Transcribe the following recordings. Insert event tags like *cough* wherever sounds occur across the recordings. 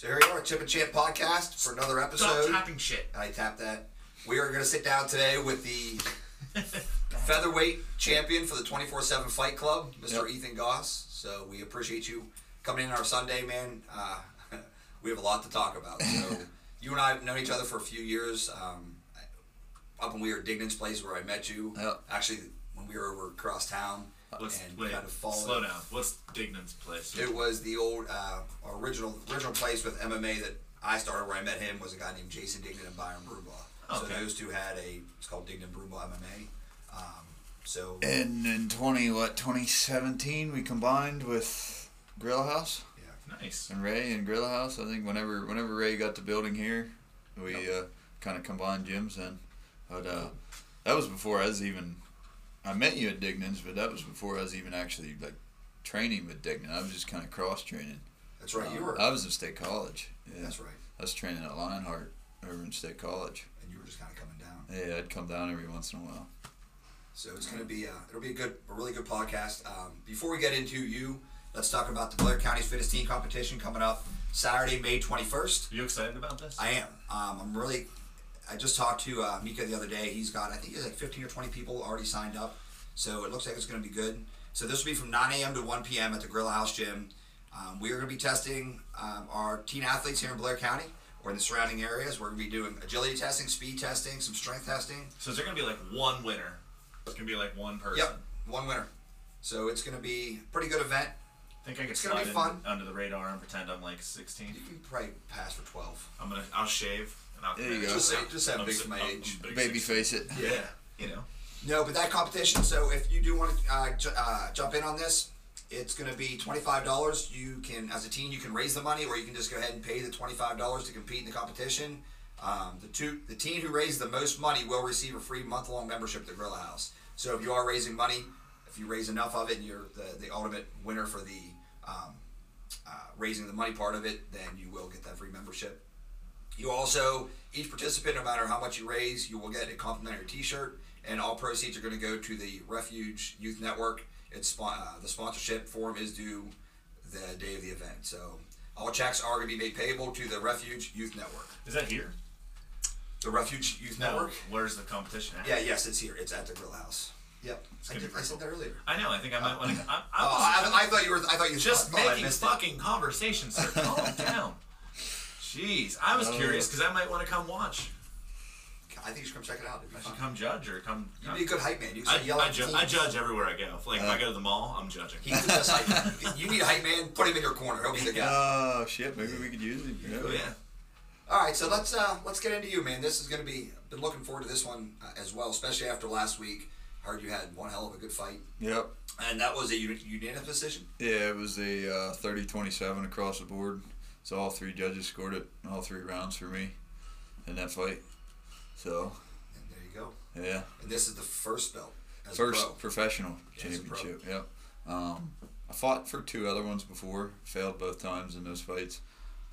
So here we are, Chip and Champ podcast for another episode. Stop episode. tapping shit. I tapped that. We are going to sit down today with the *laughs* featherweight champion for the 24/7 Fight Club, Mr. Yep. Ethan Goss. So we appreciate you coming in on our Sunday, man. Uh, *laughs* we have a lot to talk about. So *laughs* you and I have known each other for a few years. Um, up when we were at Dignan's place where I met you. Yep. Actually, when we were over across town What's, and wait, kind of followed. slow down. What's Dignan's place? It was the old uh, original original place with MMA that I started where I met him was a guy named Jason Dignan and Byron Brumbaugh. So those two had a it's called Dignan Brumbaugh MMA. Um, so And in twenty what twenty seventeen, we combined with Gorilla House nice. and Ray and Gorilla House. I think whenever whenever Ray got the building here, we uh, kind of combined gyms then. But uh, that was before I was even. I met you at Dignan's, but that was before I was even actually like training with Dignan. I was just kind of cross training. that's right, you Um, were I was in State College. Yeah, that's right, I was training at Lionheart over in State College. and you were just kind of coming down. Yeah, I'd come down every once in a while. So it's going to be uh, it'll be a good a really good podcast. Um, before we get into you, let's talk about the Blair County's Fittest Teen competition coming up Saturday, May twenty first. Are you excited about this? I am. Um, I'm really. I just talked to uh, Mika the other day. He's got, I think, he's like 15 or 20 people already signed up. So it looks like it's going to be good. So this will be from 9 a.m. to 1 p.m. at the Gorilla House Gym. Um, we are going to be testing um, our teen athletes here in Blair County or in the surrounding areas. We're going to be doing agility testing, speed testing, some strength testing. so is there gonna be like one winner? It's gonna be like one person. Yep, one winner. So it's going to be a pretty good event. Think I could It's gonna slide be fun. under the radar and pretend I'm like 16. You can probably pass for 12. I'm gonna. I'll shave and I'll. There you go. Just say, just say I'm I'm big for my I'm- age. I'm big Baby 16. face it. Yeah. You know. No, but that competition. So if you do want to uh, ju- uh, jump in on this, it's going to be twenty five dollars. You can, as a teen, you can raise the money, or you can just go ahead and pay the twenty five dollars to compete in the competition. Um, the two, the teen who raises the most money will receive a free month long membership to the Gorilla House. So if you are raising money, if you raise enough of it, and you're the, the ultimate winner for the um, uh, raising the money part of it, then you will get that free membership. You also, each participant, no matter how much you raise, you will get a complimentary T-shirt, and all proceeds are going to go to the Refuge Youth Network. It's spon- uh, the sponsorship form is due the day of the event, so all checks are going to be made payable to the Refuge Youth Network. Is that here? The Refuge Youth Network. Where's the competition at? Yeah, yes, it's here. It's at the Gorilla House. Yep, I, gonna did, be I said that earlier. I know. I think I might want to. I, I, Oh, was, I, I thought you were. I thought you just thought I making missed it. fucking conversation, sir. Calm *laughs* down. Jeez, I was Oh. curious because I might want to come watch. I think you should come check it out. It'd be I fun. should come judge or come. You'd be a good hype man. You can I, yell I, at ju- the I teams. judge everywhere I go. If, Like if I go to the mall, I'm judging. He's the best hype man. You need a hype man. Put him in your corner. He'll be the guy. Oh shit! Maybe we could use it. Oh, yeah. All right, so let's uh, let's get into you, man. This is going to be. Been looking forward to this one uh, as well, especially after last week. Heard you had one hell of a good fight, Yep. and that was a uni- unanimous decision. Yeah, it was a uh, 30-27 across the board. So all three judges scored it, all three rounds for me in that fight. So And there you go. yeah, And this is the first belt as a first pro. professional Yeah, as a pro. championship. Yep. Um, I fought for two other ones before, failed both times in those fights,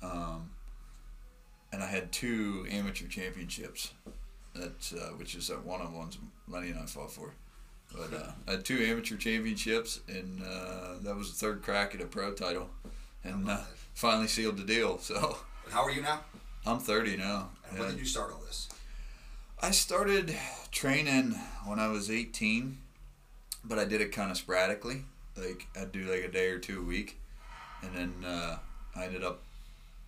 um, and I had two amateur championships. That's uh, which is uh, one the ones Lenny and I fought for. But uh, I had two amateur championships, and uh, that was the third crack at a pro title, and How about that? finally sealed the deal. So And how are you now? I'm 30 now. And when did you start all this? I started training when I was 18, but I did it kind of sporadically. Like I'd do like a day or two a week, and then uh, I ended up,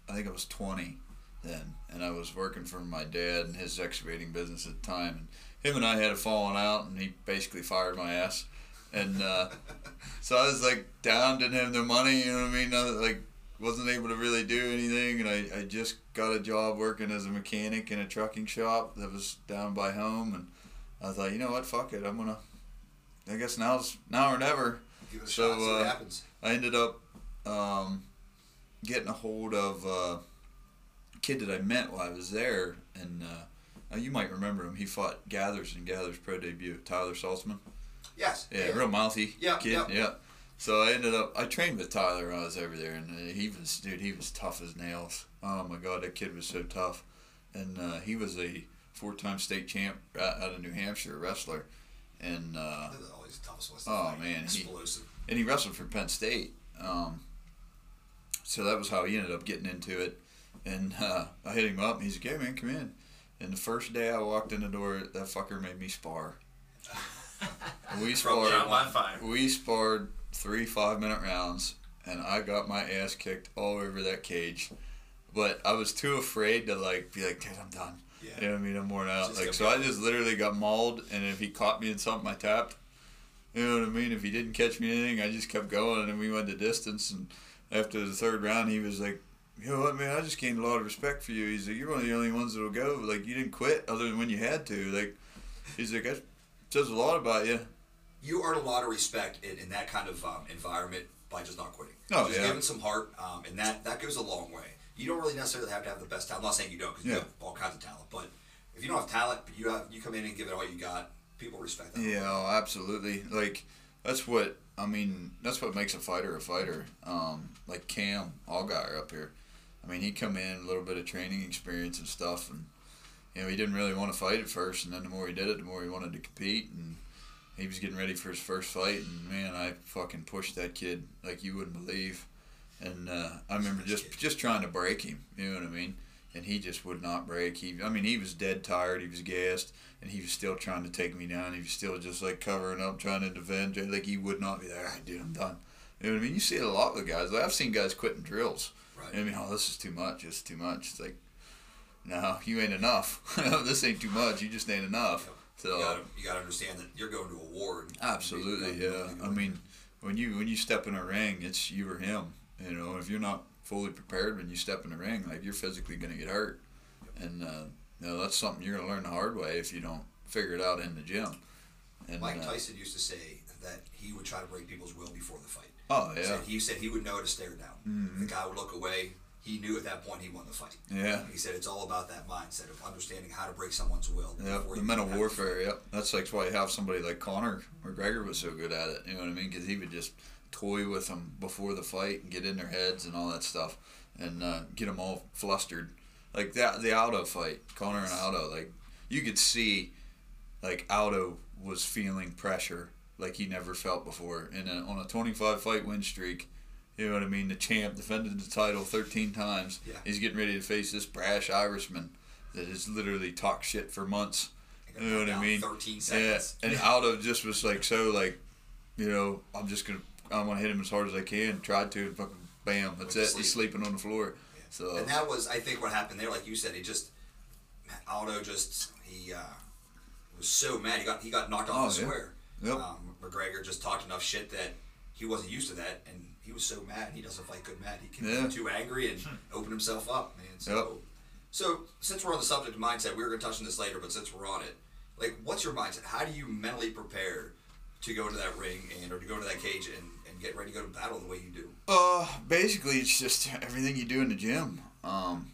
I think I was 20 then, and I was working for my dad and his excavating business at the time. And him and I had a falling out, and he basically fired my ass. And uh, *laughs* so I was like down, didn't have no money, you know what I mean? Nothing, like wasn't able to really do anything, and I, I just got a job working as a mechanic in a trucking shop that was down by home, and I thought, you know what, fuck it, I'm gonna. I guess now's now or never. Give it a So. Uh, happens. I ended up um, getting a hold of uh, a kid that I met while I was there, and uh, you might remember him. He fought Gathers in Gathers pro debut, Tyler Saltzman. Yes. Yeah, real mouthy Yeah, kid. yeah. Yeah. So I ended up. I trained with Tyler when I was over there, and uh, he was dude. He was tough as nails. Oh my god, that kid was so tough, and uh, he was a four-time state champ out of New Hampshire wrestler, and uh, always the toughest ones Oh, fight. man, he- and he wrestled for Penn State. Um, so that was how he ended up getting into it. And *laughs* uh, I hit him up, and he's like, "Hey man, come in." And the first day I walked in the door, that fucker made me spar. *laughs* we sparred. Down by five. We sparred three five minute rounds, and I got my ass kicked all over that cage. But I was too afraid to like be like, dude, I'm done. Yeah. You know what I mean? I'm worn out. Just like so, I just literally got mauled, and if he caught me in something, I tapped. You know what I mean? If he didn't catch me anything, I just kept going, and we went the distance. And after the third round, he was like, "You know what, man? I just gained a lot of respect for you." He's like, "You're one of the only ones that'll go. Like, you didn't quit, other than when you had to. Like, he's like, that says a lot about you." You earn a lot of respect in, in that kind of um, environment by just not quitting. Oh, just yeah. giving some heart, um, and that that goes a long way. You don't really necessarily have to have the best talent. I'm not saying you don't, because you have all kinds of talent. But if you don't have talent, but you have you come in and give it all you got, people respect that. Yeah, oh, absolutely. Like that's what I mean. That's what makes a fighter a fighter. Um, like Cam Allgaier up here. I mean, he come in a little bit of training experience and stuff, and you know he didn't really want to fight at first, and then the more he did it, the more he wanted to compete, and he was getting ready for his first fight, and man, I fucking pushed that kid like you wouldn't believe, and uh, I remember just just trying to break him. You know what I mean? And he just would not break. He, I mean, he was dead tired. He was gassed and he was still trying to take me down. He was still just like covering up, trying to defend. Like he would not be there. All right, dude, I'm done. You know what I mean? You see it a lot with guys. Like, I've seen guys quitting drills. Right. I mean, oh, this is too much. It's too much. It's like, no, you ain't enough. *laughs* this ain't too much. You just ain't enough. So You gotta, you gotta understand that you're going to a war. Absolutely, yeah. I mean, when you when you step in a ring, it's you or him. You know, if you're not fully prepared when you step in the ring, like you're physically gonna get hurt, and uh, you know that's something you're gonna learn the hard way if you don't figure it out in the gym. And Mike uh, Tyson used to say that he would try to break people's will before the fight. oh He yeah, said- He said he would know to stare down. Mhm. The guy would look away. He knew at that point he won the fight. yeah. He said it's all about that mindset of understanding how to break someone's will. Before the mental warfare. Yep, that's like why you have somebody like Conor McGregor was so good at it. You know what I mean? Because he would just toy with them before the fight and get in their heads and all that stuff, and uh, get them all flustered. Like that, the Aldo fight, Conor and Aldo. Like you could see, like Aldo was feeling pressure like he never felt before, and on a 25 fight win streak. You know what I mean? The champ defended the title 13 times. Yeah. He's getting ready to face this brash Irishman that has literally talked shit for months. You know what I mean? 13 seconds. Yeah, and Aldo just was like so like, you know, I'm just gonna I'm gonna hit him as hard as I can. Tried to, and fucking bam, that's to it. sleep. He's sleeping on the floor. Yeah. So And that was, I think, what happened there. Like you said, he just Aldo just he uh, was so mad. He got he got knocked Oh, off the yeah. square. Yep. Um, McGregor just talked enough shit that he wasn't used to that, and he was so mad. He doesn't fight good mad. He can Yeah. get too angry and open himself up, man. So, Yep. so since we're on the subject of mindset, we were going to touch on this later, but since we're on it, like, what's your mindset? How do you mentally prepare to go into that ring and or to go into that cage and, and get ready to go to battle the way you do? Uh, basically, it's just everything you do in the gym. Um,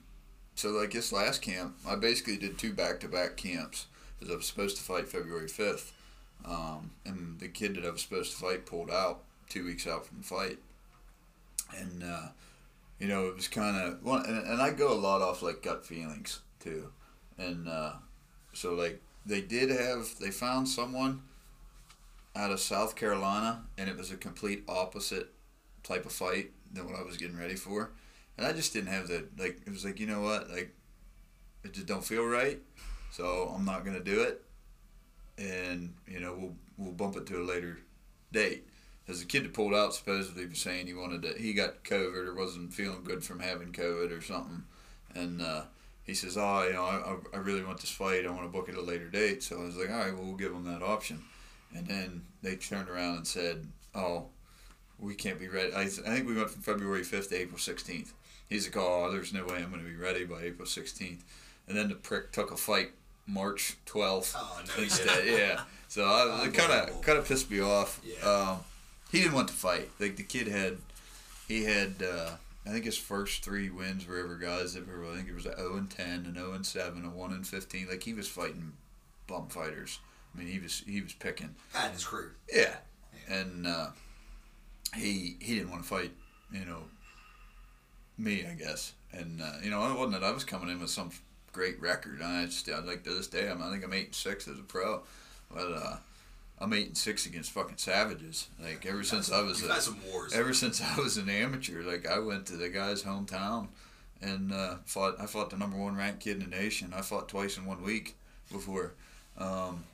so like this last camp, I basically did two back-to-back camps because I was supposed to fight February fifth, um, and the kid that I was supposed to fight pulled out two weeks out from the fight, and uh, you know it was kind of well, and, and I go a lot off like gut feelings too, and uh, so like they did have they found someone out of South Carolina, and it was a complete opposite type of fight than what I was getting ready for. And I just didn't have the like it was like, you know what, like it just don't feel right. So I'm not gonna do it. And, you know, we'll we'll bump it to a later date. As the kid that pulled out supposedly was saying he wanted to he got COVID or wasn't feeling good from having COVID or something. And uh he says, "Oh, you know, I, I really want this fight. I want to book it at a later date." So I was like, "All right, well, we'll give him that option." And then they turned around and said, "Oh, we can't be ready." I, I think we went from February 5th to April 16th. He's like, "Oh, there's no way I'm going to be ready by April 16th." And then the prick took a fight March 12th Oh no, instead. yeah. So I, it kind of kind of pissed me off. Yeah. Um, he didn't want to fight. Like the kid had, he had. Uh, I think his first three wins were ever guys that were. I think it was a 0 and 10, an 0 and 7, a 1 and 15. Like he was fighting bum fighters. I mean, he was he was picking. Had his career. Yeah. And uh, he he didn't want to fight. You know. Me, I guess. And uh, you know, it wasn't that I was coming in with some great record. I just I like to this day, I'm, I think I'm eight and six as a pro, but uh, I'm eight and six against fucking savages. Like ever since I was a, some wars. ever since I was an amateur, like I went to the guy's hometown and uh, fought. I fought the number one ranked kid in the nation. I fought twice in one week before. Um,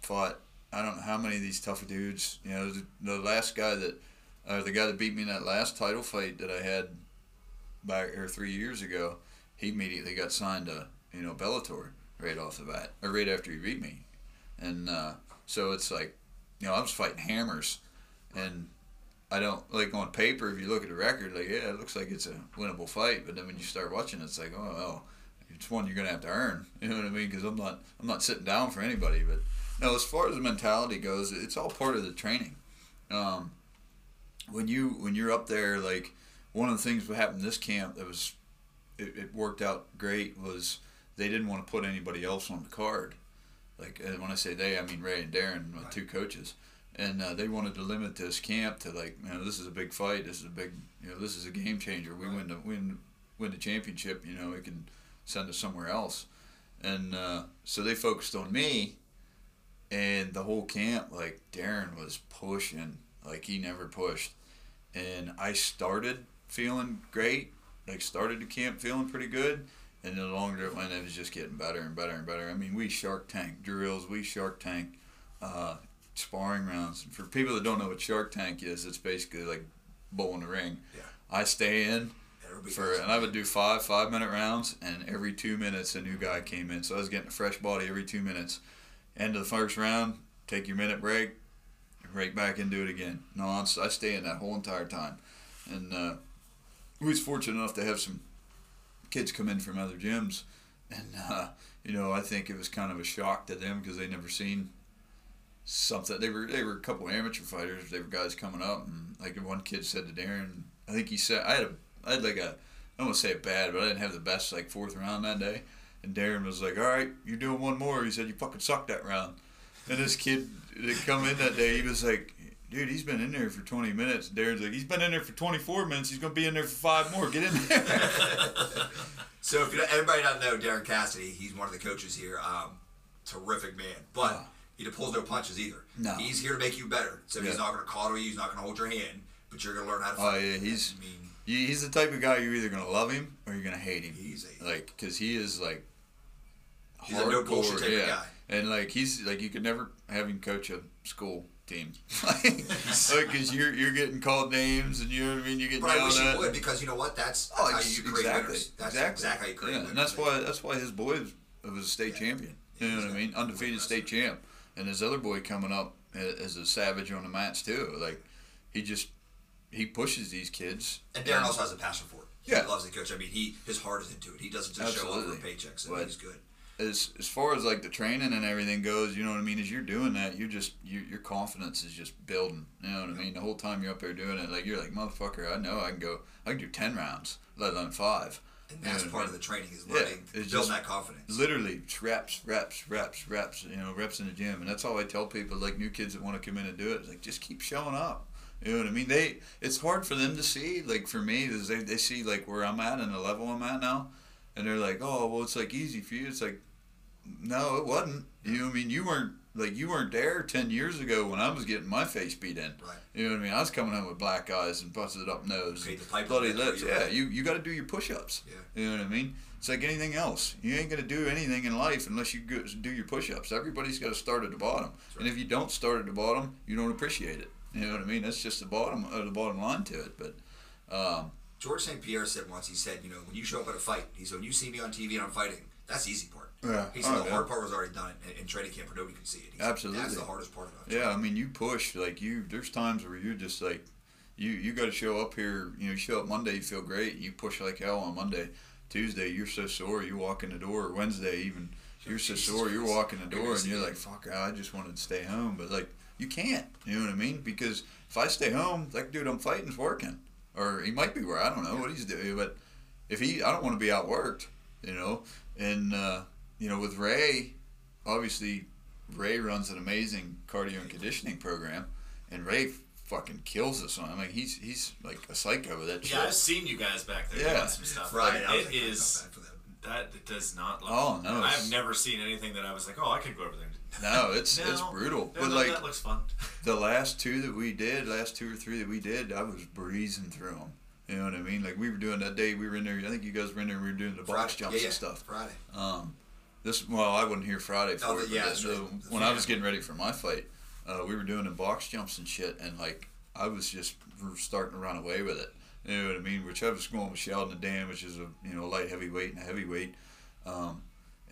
fought. I don't know how many of these tough dudes. You know, the, the last guy that, uh, the guy that beat me in that last title fight that I had back or three years ago, he immediately got signed to you know Bellator right off the bat, or right after he beat me, and uh, so it's like, you know, I was fighting hammers, and I don't like on paper. If you look at the record, like yeah, it looks like it's a winnable fight, but then when you start watching, it's like oh well, it's one you're gonna have to earn. *laughs* You know what I mean? Because I'm not I'm not sitting down for anybody. But no, as far as the mentality goes, it's all part of the training. Um, when you when you're up there, like one of the things that happened this camp that was it, it worked out great was they didn't want to put anybody else on the card. Like and when I say they, I mean Ray and Darren, my two coaches and uh, they wanted to limit this camp to like, you know, this is a big fight. This is a big, you know, this is a game changer. We win the win win the championship. You know, it can send us somewhere else. And uh, so they focused on me, and the whole camp, like Darren was pushing, like he never pushed, and I started feeling great. Like started the camp feeling pretty good. And the longer it went, it was just getting better and better and better. I mean, we Shark Tank drills, we Shark Tank uh, sparring rounds. For people that don't know what Shark Tank is, it's basically like bull in the ring. Yeah. I stay in for, and I would do five five minute rounds, and every two minutes a new guy came in. So I was getting a fresh body every two minutes. End of the first round, take your minute break, break back and do it again. No, I I stay in that whole entire time, and uh, we was fortunate enough to have some kids come in from other gyms, and uh, you know I think it was kind of a shock to them because they never seen something. They were they were a couple amateur fighters. They were guys coming up, and like one kid said to Darren, I think he said I had a I had like a I don't want to say it bad, but I didn't have the best like fourth round that day. And Darren was like, "All right, you're doing one more." He said, "You fucking sucked that round." And this kid that come in that day, he was like, "Dude, he's been in there for 20 minutes." Darren's like, "He's been in there for 24 minutes. He's gonna be in there for five more. Get in there." *laughs* So if you don't, everybody doesn't know Darren Cassidy, he's one of the coaches here. Um, terrific man, but Oh. he pulls no punches either. No. he's here to make you better. So Yeah. he's not going to coddle you. He's not going to hold your hand, but you're going to learn how to fight. Oh, yeah, he's- I mean, he's the type of guy you're either gonna love him or you're gonna hate him. he's a Like, cause he is like He's a no bullshit hardcore, type of yeah. guy. And like he's like you could never have him coach a school team, *laughs* like oh, because you're you're getting called names and you know what I mean. You get But I wish he at. would because you know what? That's, that's Oh, how you create exactly, winners. That's exactly, exactly how you create yeah, winners. and that's why that's why his boy was, was a state Yeah. champion. Yeah, You know what I mean? Undefeated state champ, and his other boy coming up a- as a savage on the mats too. Like he just he pushes these kids. And Darren also has a passion for it. Yeah. He loves the coach. I mean, he his heart is into it. He doesn't just show up for a Absolutely. paycheck. But- he's good. As as far as like the training and everything goes, you know what I mean. As you're doing that, you're just you, your confidence is just building. You know what I mean. The whole time you're up there doing it, like you're like motherfucker. I know I can go. I can do ten rounds, let alone five. And You know that's I part of the training is Yeah, learning to it's build just- that confidence. Literally reps, reps, reps, reps. You know, reps in the gym, and that's all I tell people. Like new kids that want to come in and do it, it's like just keep showing up. You know what I mean? They it's hard for them to see. Like for me, is they they see like where I'm at and the level I'm at now, and they're like, oh well, it's like easy for you. It's like no, it wasn't. You know what I mean? You weren't like you weren't there ten years ago when I was getting my face beat in. Right. You know what I mean? I was coming home with black eyes and busted up nose, and bloody lips. Yeah, right. you you got to do your push-ups. Yeah. You know what I mean? It's like anything else. You ain't gonna do anything in life unless you do your push-ups. Everybody's got to start at the bottom, and if you don't start at the bottom, you don't appreciate it. You know what I mean? That's just the bottom, uh, the bottom line to it. But um, George St. Pierre said once, he said, you know, when you show up at a fight, he said, when you see me on TV and I'm fighting, that's the easy part. Yeah. He said Oh, the yeah. hard part was already done in, in training camp where nobody could see it. He said, Absolutely. That's the hardest part about it. Yeah, I mean, you push like you. There's times where you're just like, you you got to show up here. You know, you show up Monday, you feel great. You push like hell on Monday. Tuesday, you're so sore. You walk in the door. Wednesday, even you're so Jesus sore. You're Christ. walking the door, and you're like, "Fuck, I just wanted to stay home." But like, you can't. You know what I mean? Because if I stay home, that dude I'm fighting's working, or he might be where I don't know what he's doing. But if he, I don't want to be outworked. You know, and uh, you know, with Ray, obviously Ray runs an amazing cardio and conditioning program, and Ray fucking kills us on. I mean, he's he's like a psycho with that shit. Yeah, I've seen you guys back there Yeah. doing some stuff. Right. Like, it like, is bad that does not look. Oh, no, I've never seen anything that I was like, oh, I could go over there and no, it's it's brutal. No, but no, like that looks fun. the last two that we did, last two or three that we did, I was breezing through them. You know what I mean? Like we were doing that day, we were in there. I think you guys were in there. We were doing the box jumps yeah, yeah, and stuff. Friday. Um, this well, I wasn't here Friday for Oh, it. yeah, the- right. when I was getting ready for my fight, uh, we were doing the box jumps and shit, and like I was just starting to run away with it. You know what I mean? Which I was going with Sheldon Dan, which is a you know light heavyweight and a heavyweight, um,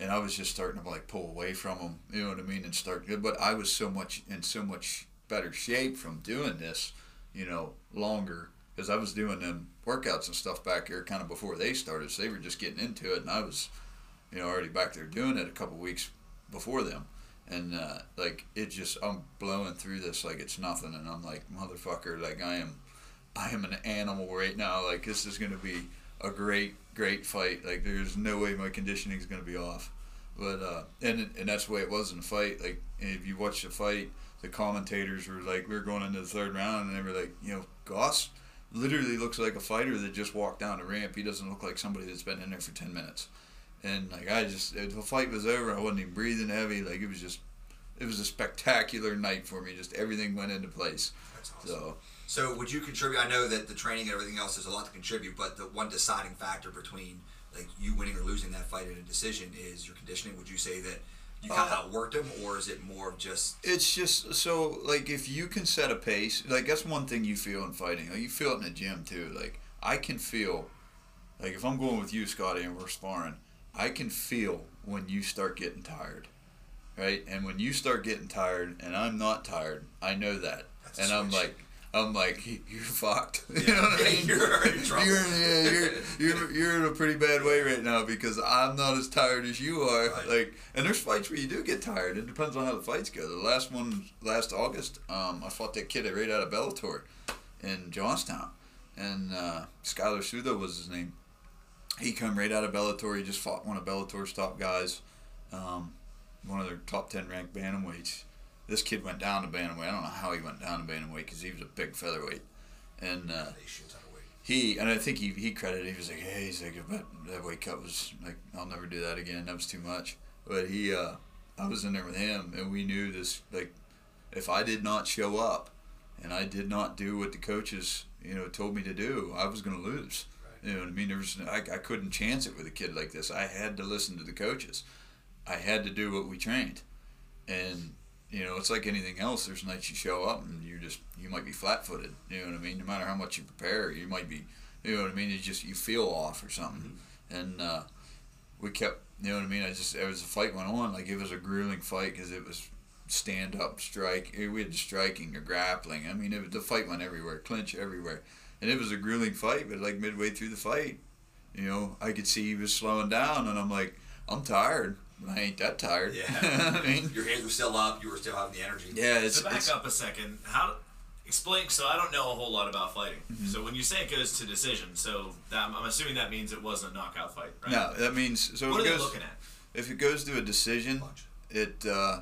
and I was just starting to like pull away from them, You know what I mean? And start, but I was so much in so much better shape from doing this, you know, longer because I was doing them workouts and stuff back here kind of before they started, so they were just getting into it, and I was you know, already back there doing it a couple weeks before them. And uh, like it just, I'm blowing through this like it's nothing, and I'm like, motherfucker, like I am, I am an animal right now. Like this is gonna be a great, great fight. Like there's no way my conditioning is gonna be off. But uh, and and that's the way it was in the fight. Like if you watch the fight, the commentators were like, we were going into the third round, and they were like, you know, Goss literally looks like a fighter that just walked down a ramp. He doesn't look like somebody that's been in there for ten minutes and like I just the fight was over. I wasn't even breathing heavy. Like it was just, it was a spectacular night for me. Just everything went into place. That's awesome. So So would you contribute? I know that the training and everything else is a lot to contribute, but the one deciding factor between like you winning or losing that fight in a decision is your conditioning. Would you say that you kind Uh, of outworked him, or is it more of just it's just so like if you can set a pace, like that's one thing you feel in fighting. Like you feel it in the gym too. Like I can feel, like if I'm going with you, Scotty, and we're sparring, I can feel when you start getting tired, right? And when you start getting tired, and I'm not tired, I know that, That's and I'm like. I'm like you're fucked. *laughs* You know what I Yeah, mean? you're in *laughs* trouble. You're, yeah, you're, you're, you're in a pretty bad way right now because I'm not as tired as you are. Right. Like, and there's fights where you do get tired. It depends on how the fights go. The last one, last August, um, I fought that kid right out of Bellator in Johnstown, and uh, Skylar Suda was his name. He come right out of Bellator. He just fought one of Bellator's top guys, um, one of their top ten ranked bantamweights. This kid went down to bantamweight. I don't know how he went down to bantamweight because he was a big featherweight, and. Uh, they shit ton of weight? he and I think he he credited. He was like, "Hey, he's like, but that weight cut was like, I'll never do that again. That was too much." But he, uh, I was in there with him, and we knew this. Like, if I did not show up, and I did not do what the coaches, you know, told me to do, I was going to lose. Right. You know what I mean? There was I, I couldn't chance it with a kid like this. I had to listen to the coaches. I had to do what we trained, and you know, it's like anything else. There's nights you show up and you just you might be flat footed. You know what I mean? No matter how much you prepare, you might be. You know what I mean? You just you feel off or something. And uh, we kept. You know what I mean? I just as the fight went on, like it was a grueling fight because it was stand up, strike. We had striking or grappling. I mean, it, the fight went everywhere, clinch everywhere, and it was a grueling fight. But like midway through the fight, you know, I could see he was slowing down, and I'm like, I'm tired. But I ain't that tired. Yeah. *laughs* I mean, Your hands were still up. You were still having the energy. yeah, it's, So back it's up a second. How explain? So I don't know a whole lot about fighting. Mm-hmm. So when you say it goes to decision, so that, I'm assuming that means it wasn't a knockout fight, right? no. That means so What are if it they goes looking at? if it goes to a decision, Punch. it uh,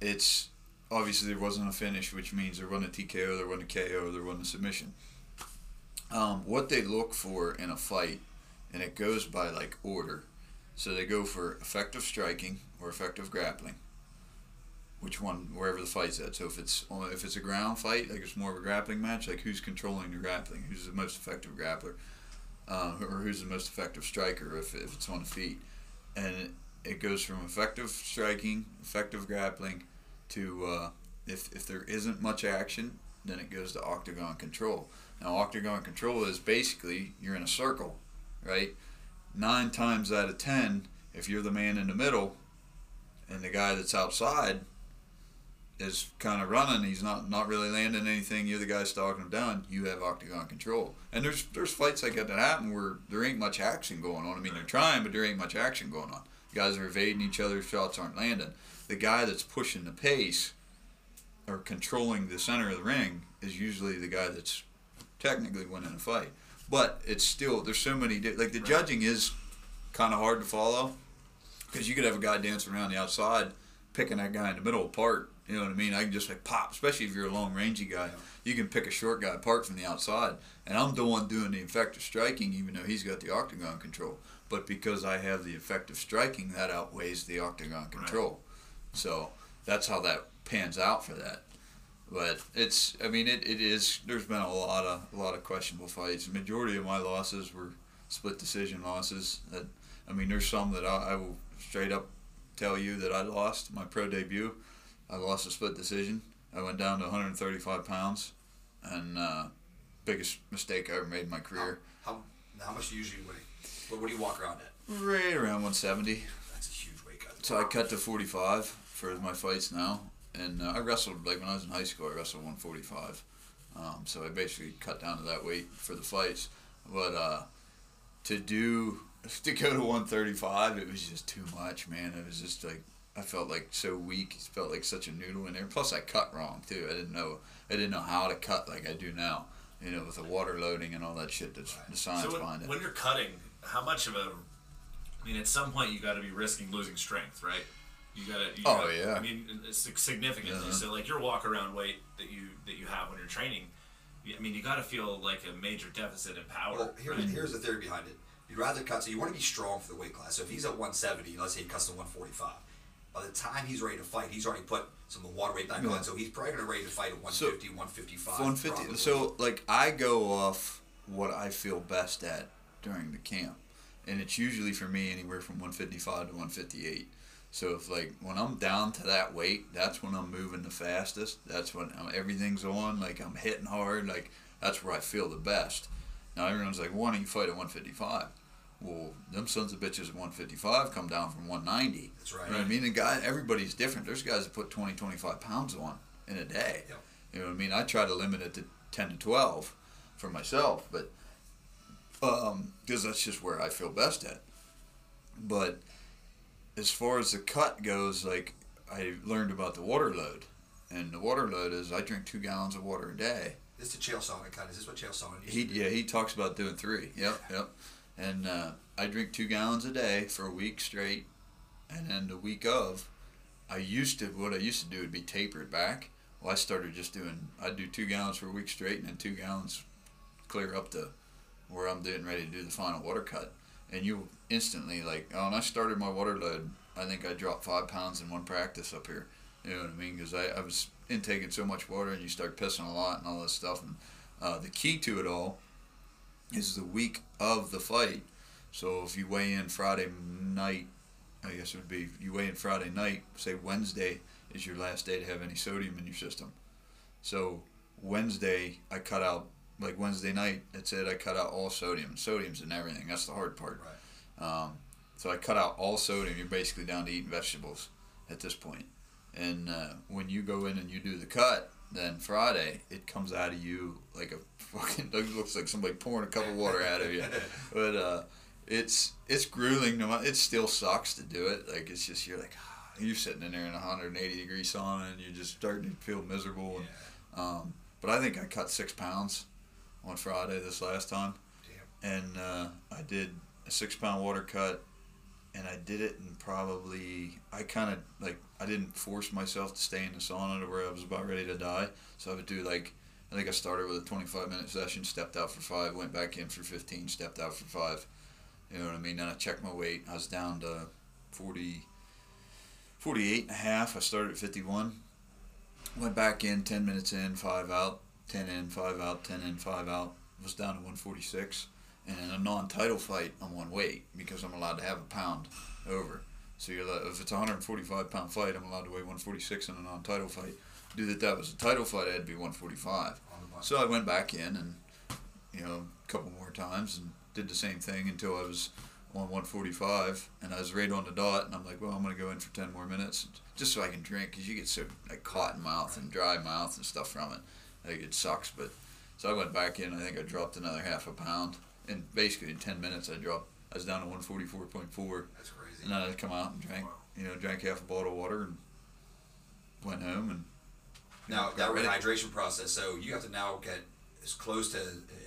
it's obviously there wasn't a finish, which means there wasn't a TKO, there wasn't a KO, there wasn't a submission. Um, what they look for in a fight, and it goes by like order. So they go for effective striking or effective grappling. Which one, wherever the fight's at. So if it's if it's a ground fight, like it's more of a grappling match, like who's controlling the grappling, who's the most effective grappler, uh, or who's the most effective striker if, if it's on the feet, and it goes from effective striking, effective grappling, to uh, if if there isn't much action, then it goes to octagon control. Now octagon control is basically you're in a circle, right? Nine times out of ten, if you're the man in the middle, and the guy that's outside is kind of running, he's not not really landing anything. You're the guy stalking him down. You have octagon control. And there's there's fights like that that happen where there ain't much action going on. I mean, they're trying, but there ain't much action going on. The Guys are evading each other. Shots aren't landing. The guy that's pushing the pace or controlling the center of the ring is usually the guy that's technically winning a fight. But it's still there's so many like the judging is kind of hard to follow because you could have a guy dancing around the outside picking that guy in the middle apart. You know what I mean? I can just like pop, especially if you're a long rangey guy. You can pick a short guy apart from the outside, and I'm the one doing the effective striking, even though he's got the octagon control. But because I have the effective striking, that outweighs the octagon control. So that's how that pans out for that. But it's, I mean, it, it is. There's been a lot of a lot of questionable fights. The majority of my losses were split decision losses. That, I mean, there's some that I, I will straight up tell you that I lost my pro debut. I lost a split decision. I went down to 135 pounds, and uh, biggest mistake I ever made in my career. How how much do you usually weigh? What, what do you walk around at? Right around 170. That's a huge weight cut. So I cut to 45 for my fights now, and uh, I wrestled like when I was in high school. I wrestled 145. Um, so I basically cut down to that weight for the fights. But uh, to do *laughs* to go to 135, it was just too much, man. It was just like I felt like so weak. It felt like such a noodle in there. Plus, I cut wrong too. I didn't know I didn't know how to cut like I do now. You know, with the water loading and all that shit. That's the science So when, behind it. when you're cutting, how much of a? I mean, at some point you got to be risking losing strength, right? You gotta. You Oh, gotta- yeah. I mean, it's significantly. Yeah. So like your walk around weight that you that you have when you're training. I mean, you got to feel like a major deficit in power. Well, here, right? here's the theory behind it. You'd rather cut, so you want to be strong for the weight class. So if he's at 170, let's say he cuts to 145, by the time he's ready to fight, he's already put some of the water weight back Yeah. on. So he's probably going to ready to fight at 150, 155. 150. probably. So like I go off what I feel best at during the camp, and it's usually for me anywhere from 155 to 158. So if like when I'm down to that weight, that's when I'm moving the fastest. That's when um, everything's on. Like I'm hitting hard. Like that's where I feel the best. Now everyone's like, why don't you fight at 155? Well, them sons of bitches at 155 come down from 190. That's right. You know what I mean? The guy, everybody's different. There's guys that put 20, 25 pounds on in a day. Yep. You know what I mean? I try to limit it to 10 to 12 for myself, but because that's just where I feel best at. But as far as the cut goes, like I learned about the water load, and the water load is I drink two gallons of water a day. This is the Chael Sonnen cut. Is this what Chael Sonnen used He to do? yeah he talks about doing three. Yep *laughs* yep. And uh, I drink two gallons a day for a week straight, and then the week of, I used to what I used to do would be tapered back. Well, I started just doing I'd do two gallons for a week straight, and then two gallons clear up to where I'm getting ready to do the final water cut, and you instantly like oh, when I started my water load, I think I dropped five pounds in one practice up here. You know what I mean? Because I, I was intaking so much water, and you start pissing a lot and all this stuff. And uh, the key to it all is the week of the fight. So if you weigh in Friday night, I guess it would be you weigh in Friday night. Say Wednesday is your last day to have any sodium in your system. So Wednesday I cut out like Wednesday night. That's it. I cut out all sodium. Sodium's in everything. That's the hard part. Right. Um, so I cut out all sodium. You're basically down to eating vegetables at this point. And uh, when you go in and you do the cut, then Friday it comes out of you like a fucking. *laughs* It looks like somebody pouring a cup of water out of you. *laughs* But uh, it's it's grueling. No, it still sucks to do it. Like it's just you're like *sighs* you're sitting in there in a 180 degree sauna and you're just starting to feel miserable. And, um, but I think I cut six pounds on Friday this last time and uh, I did a six pound water cut, and I did it and probably I kind of like I didn't force myself to stay in the sauna to where I was about ready to die, so I would do like I think I started with a 25 minute session, stepped out for five, went back in for 15, stepped out for five. You know what I mean? Then I checked my weight. I was down to 40, 48 and a half. I started at 51. Went back in, 10 minutes in, five out, 10 in, five out, 10 in, five out. Was down to 146. And in a non-title fight, I'm on weight because I'm allowed to have a pound over. So you're allowed, if it's a 145 pound fight, I'm allowed to weigh 146 in a non-title fight. Do that. That was a title fight. I had to be 145. On the button. So I went back in and, you know, a couple more times and did the same thing until I was on 145 and I was right on the dot. And I'm like, well, I'm going to go in for 10 more minutes just so I can drink because you get so like cotton mouth and dry mouth and stuff from it. Like it sucks. But so I went back in. I think I dropped another half a pound. And basically in 10 minutes, I dropped, I was down to 144.4. That's crazy. And then I come out and drank, you know, drank half a bottle of water and went home and Now that rehydration process, so you have to now get as close to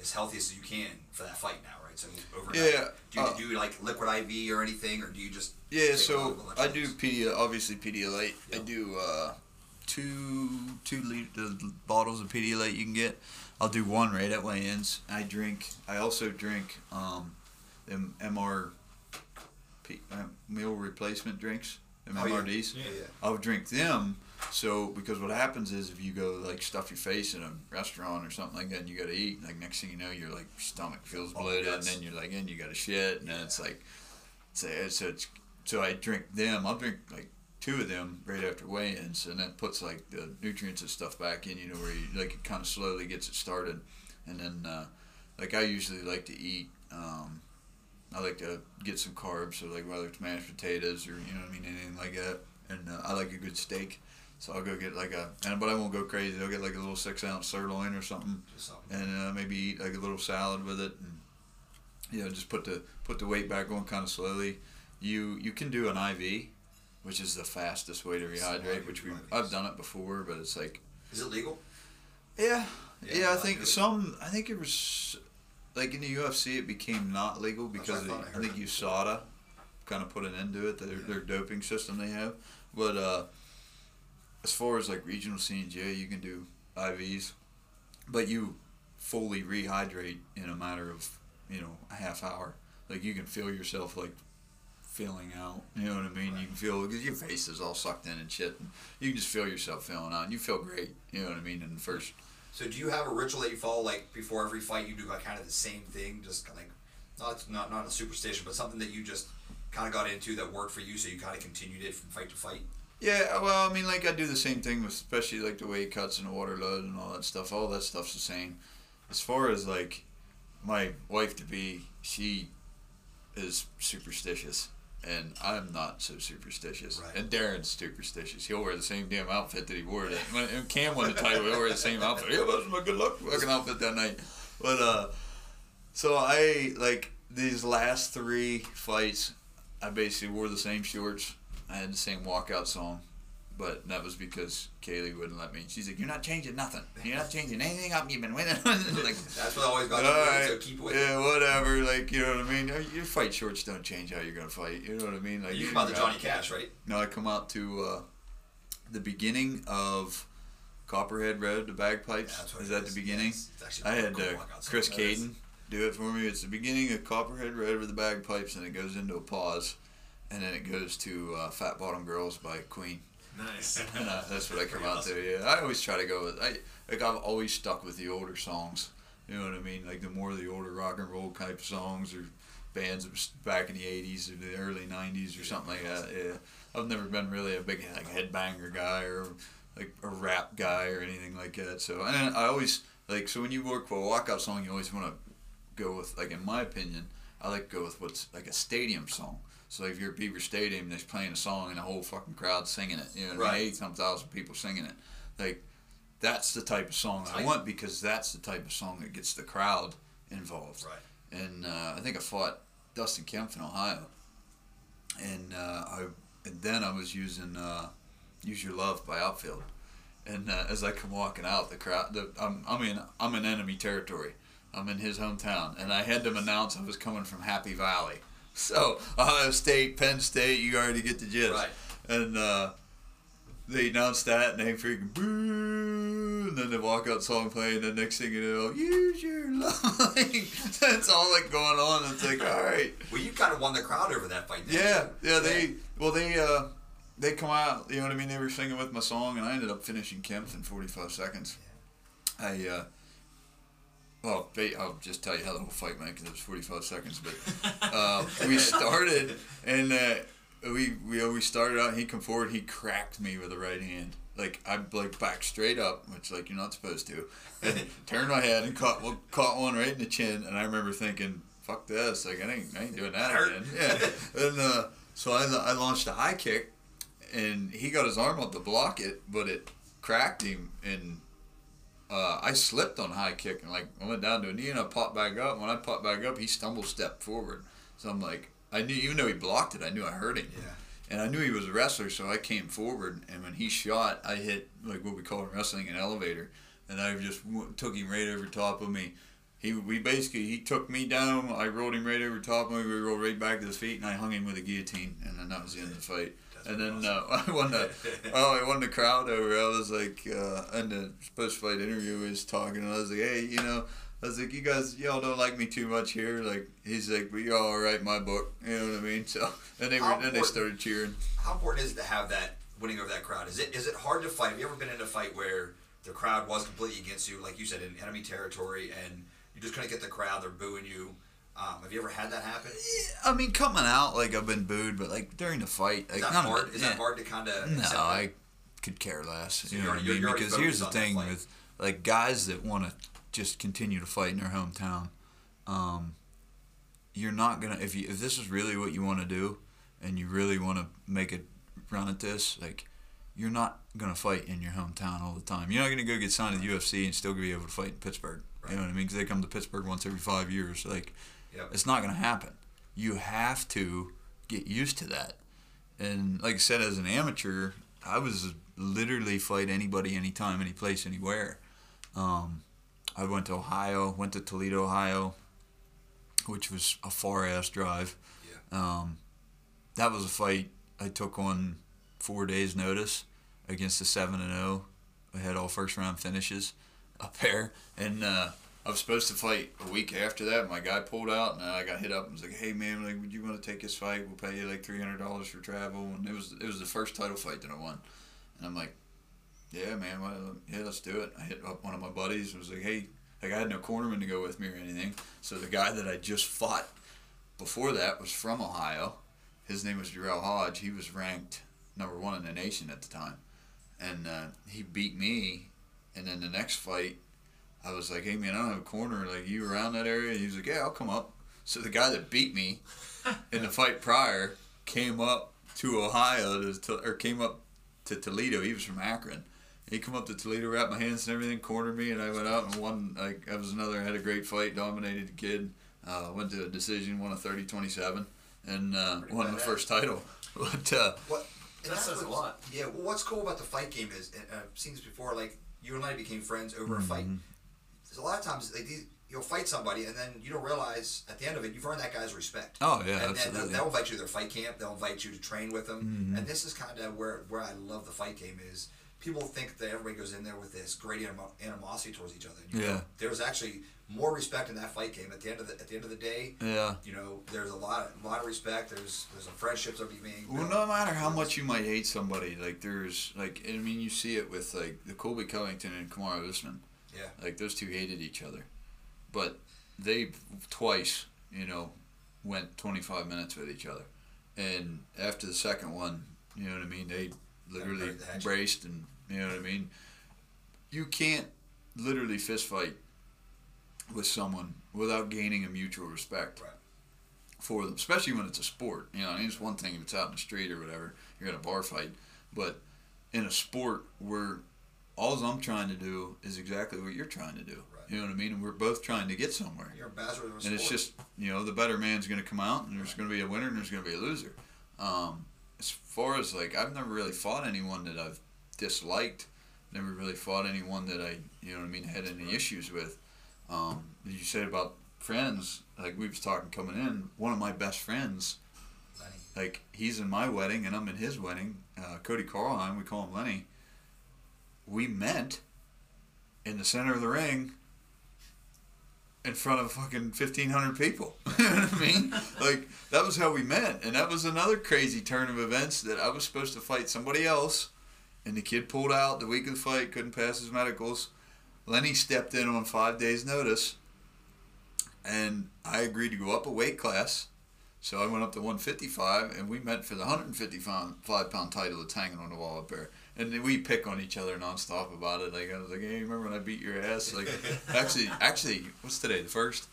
as healthy as you can for that fight now, right? So overnight. Yeah, Do you uh, do like liquid IV or anything, or do you just Yeah, so I do electrolytes? Pedi, obviously Pedialyte. I do uh, two two liter bottles of Pedialyte you can get. I'll do one right at weigh-ins. I drink. I also drink um, them MR uh, meal replacement drinks. Oh, yeah. Yeah. Yeah. I'll drink them. So because what happens is if you go like stuff your face in a restaurant or something like that, and you got to eat, like next thing you know, your like stomach feels Oh, bloated, and then you're like, and you got to shit, and then it's like, so so it's so I drink them. I'll drink like two of them right after weigh-ins, and that puts like the nutrients and stuff back in. You know where you like it kind of slowly gets it started, and then uh, like I usually like to eat. Um, I like to get some carbs, so like whether it's mashed potatoes or you know what I mean, anything like that. And uh, I like a good steak, so I'll go get like a, and but I won't go crazy. I'll get like a little six ounce sirloin or something, something. and uh, maybe eat like a little salad with it, and you know just put the put the weight back on kind of slowly. You you can do an IV, which is the fastest way to rehydrate. Which we I've done it before, but it's like Is it legal? yeah, Yeah, yeah. I I think do some. I think it was like in the UFC, it became not legal because I of thought the, I I think. USADA kind of put an end to it. Their, Yeah. their doping system they have, but uh, as far as like regional scenes, yeah, you can do IVs, but you fully rehydrate in a matter of you know a half hour. Like you can feel yourself like filling out. You know what I mean? You can feel because your face is all sucked in and shit. And you can just feel yourself feeling out, and you feel great. You know what I mean? In the first So do you have a ritual that you follow like before every fight? You do like kind of the same thing, just like not not not a superstition, but something that you just kind of got into that worked for you, so you kind of continued it from fight to fight. Yeah, well, I mean, like I do the same thing with, especially like the weight cuts and the water load and all that stuff. All that stuff's the same. As far as like my wife to be, she is superstitious, and I'm not so superstitious. Right. And Darren's superstitious. He'll wear the same damn outfit that he wore. That, when Cam won the title. He'll wear the same outfit. Yeah, that was my good luck fucking outfit that night. But uh, so I like these last three fights. I basically wore the same shorts. I had the same walkout song, but that was because Kaylee wouldn't let me. She's like, "You're not changing nothing. You're not *laughs* changing anything up. You've been winning." *laughs* like, That's what I always got. all to so keep it with yeah, whatever. Like, you know what I mean? Your fight shorts don't change how you're gonna fight. You know what I mean? Like, you. Come out the Johnny Cash, right? No, I come out to uh, the beginning of Copperhead Road, the bagpipes. Yeah, is it that the beginning? Yes, it's actually I had uh. Chris is. Caden do it for me. It's the beginning of Copperhead Road with the bagpipes, and it goes into a pause, and then it goes to uh, Fat Bottom Girls by Queen. Nice. *laughs* Uh, that's what I come out awesome. to. Yeah, I always try to go with. I like I've always stuck with the older songs. You know what I mean? Like the more the older rock and roll type songs or bands back in the '80s or the early '90s or something like that. Yeah, I've never been really a big like headbanger guy or like a rap guy or anything like that. So and I always like so when you work for a walkout song, you always want to go with like in my opinion, I like to go with what's like a stadium song. So if you're at Beaver Stadium, and there's playing a song and the whole fucking crowd singing it. You know I Right. mean? Eight some thousand people singing it. Like that's the type of song I want because that's the type of song that gets the crowd involved. Right. And uh, I think I fought Dustin Kempf in Ohio, and uh, I and then I was using uh, "Use Your Love" by Outfield. And uh, as I come walking out, the crowd, the, I'm, I'm in, I'm in enemy territory. I'm in his hometown, and I had them announce I was coming from Happy Valley. So Ohio State, Penn State, you already get the gist. Right. And uh, they announced that, and they freaking boo, and then the walkout song playing. And The next thing you know, use your *laughs* love. That's all like going on. It's like, all right, Well, you kind of won the crowd over that fight. yeah, you? yeah. They well, they uh, they come out. You know what I mean? They were singing with my song, and I ended up finishing Kempf in 45 seconds. I uh, well, I'll just tell you how the whole fight went because it was 45 seconds. But uh, we started, and uh, we we we started out. He come forward. He cracked me with the right hand. Like I like back straight up, which like you're not supposed to. And turned my head and caught one, caught one right in the chin. And I remember thinking, "Fuck this! Like I ain't I ain't doing that again." Yeah. And uh, so I I launched a high kick, and he got his arm up to block it, but it cracked him and uh, I slipped on high kick and like I went down to a knee and I popped back up. When I popped back up, he stumble stepped forward. So I'm like, I knew even though he blocked it, I knew I hurt him. Yeah. And I knew he was a wrestler, so I came forward. And when he shot, I hit like what we call in wrestling an elevator, and I just w- took him right over top of me. He we basically he took me down. I rolled him right over top of me. We rolled right back to his feet, and I hung him with a guillotine. And then that was the end of the fight. And then uh, *laughs* I won the oh I won the crowd over. I was like, uh, and the post fight interview was talking, and I was like, hey, you know, I was like, you guys, y'all don't like me too much here. Like, he's like, but you're all right my book. You know what I mean? *laughs* So, and they were, then they started cheering. How important is it to have that winning over that crowd? Is it is it hard to fight? Have you ever been in a fight where the crowd was completely against you, like you said, in enemy territory, and you just couldn't get the crowd? They're booing you. Um, have you ever had that happen? Is I mean, coming out like I've been booed, but like during the fight, like that none of hard? Is yeah. that hard to kind of? No, I could care less. So you know what I mean? Because here's the thing with like guys that want to just continue to fight in their hometown. Um, you're not gonna if you if this is really what you want to do, and you really want to make a run at this, like you're not gonna fight in your hometown all the time. You're not gonna go get signed to the UFC and still be able to fight in Pittsburgh. You know what I mean? Because they come to Pittsburgh once every five years. Like Yep. it's not gonna happen. You have to get used to that. And like I said, as an amateur, I was literally fight anybody, anytime, any place, anywhere. Um, I went to Ohio, went to Toledo, Ohio, which was a far ass drive. Um, that was a fight I took on four days' notice against a seven and zero. I had all first round finishes up there, and uh, I was supposed to fight a week after that. My guy pulled out, and I got hit up and was like, "Hey man, like, would you want to take this fight? We'll pay you like three hundred dollars for travel." And it was it was the first title fight that I won, and I'm like, "Yeah, man, well, yeah, let's do it." I hit up one of my buddies and was like, "Hey." Like I had no cornerman to go with me or anything, so the guy that I just fought before that was from Ohio. His name was Jarrell Hodge. He was ranked number one in the nation at the time, and uh, he beat me. And then the next fight, I was like, "Hey man, I don't have a corner. Like you around that area?" He was like, "Yeah, I'll come up." So the guy that beat me *laughs* in the fight prior came up to Ohio to, to or came up to Toledo. He was from Akron. He come up to Toledo, wrapped my hands and everything, cornered me, and I went out and won. Like I was another, had a great fight, dominated the kid. Uh, went to a decision, won a 30-27, and uh, won my badass. first title. *laughs* But uh, What? and That says a lot. Yeah. Well, what's cool about the fight game is, and I've seen this before. Like you and I became friends over a fight. Mm-hmm. There's a lot of times like these, you'll fight somebody, and then you don't realize at the end of it you've earned that guy's respect. oh yeah, and absolutely. they'll, they'll invite you to their fight camp. They'll invite you to train with them. Mhm. And this is kind of where where I love the fight game is. People think that everybody goes in there with this great animo- animosity towards each other. You know, Yeah. there's actually more respect in that fight game. At the end of the at the end of the day, yeah. you know, there's a lot a lot of respect. There's there's some friendships that are being. Well, no matter how much you might hate somebody, like there's like I mean you see it with like the Colby Covington and Kamaru Usman. Yeah. Like those two hated each other, but they twice, you know, went 25 minutes with each other, and after the second one, you know what I mean, they literally embraced and you know what I mean. You can't literally fist fight with someone without gaining a mutual respect Right. for them, especially when it's a sport. You know, I mean, it's one thing if it's out in the street or whatever, you're in a bar fight, but in a sport where all I'm trying to do is exactly what you're trying to do. Right. You know what I mean? And we're both trying to get somewhere. You're a bastard of And it's just, you know, the better man's going to come out, and there's going to be a winner and there's going to be a loser. Um, as far as like, I've never really fought anyone that I've disliked. Never really fought anyone that I, you know what I mean, had any issues with. Um, you said about friends, like we was talking coming in. One of my best friends, Lenny. like he's in my wedding and I'm in his wedding. Uh, Cody Carlheim, we call him Lenny. We met in the center of the ring in front of fucking 1,500 people. *laughs* you know what I mean? *laughs* Like, that was how we met. And that was another crazy turn of events that I was supposed to fight somebody else. And the kid pulled out the week of the fight, couldn't pass his medicals. Lenny stepped in on five days' notice. And I agreed to go up a weight class. So I went up to 155, and we met for the 155 pound title that's hanging on the wall up there. And we pick on each other nonstop about it. Like I was like, "Hey, remember when I beat your ass?" Like, *laughs* actually, actually, what's today? The first,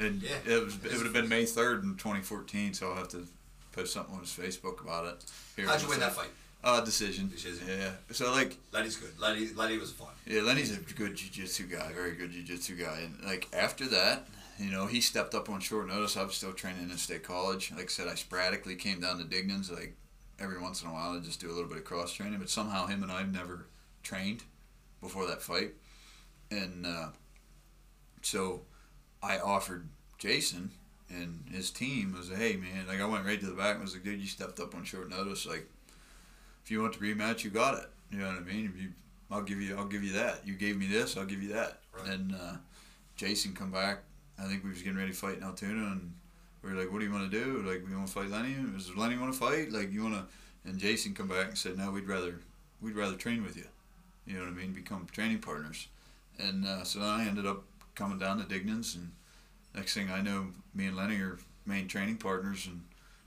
and Yeah. it was it would have been May 3rd in 2014. So I'll have to post something on his Facebook about it. Here How'd you win that fight? Uh, decision. Decision. Yeah. So like, Lenny's good. Lenny Lenny was fun. yeah, Lenny's a good jiu-jitsu guy, very good jiu-jitsu guy. And like after that, you know, he stepped up on short notice. I was still training in state college. Like I said, I sporadically came down to Dignan's like every once in a while to just do a little bit of cross training. But somehow him and I've never trained before that fight, and uh, so I offered Jason and his team was like, hey man, like I went right to the back and was like, dude, you stepped up on short notice. Like, if you want the rematch, you got it. You know what I mean? If you I'll give you I'll give you that. You gave me this, I'll give you that. Right. And uh, Jason come back. I think we was getting ready to fight in Altoona, and we were like, "What do you want to do? Like, we want to fight Lenny? Does Lenny want to fight? Like, you want to?" And Jason come back and said, "No, we'd rather we'd rather train with you. You know what I mean? Become training partners." And uh, so then I ended up coming down to Dignan's, and next thing I know, me and Lenny are main training partners, and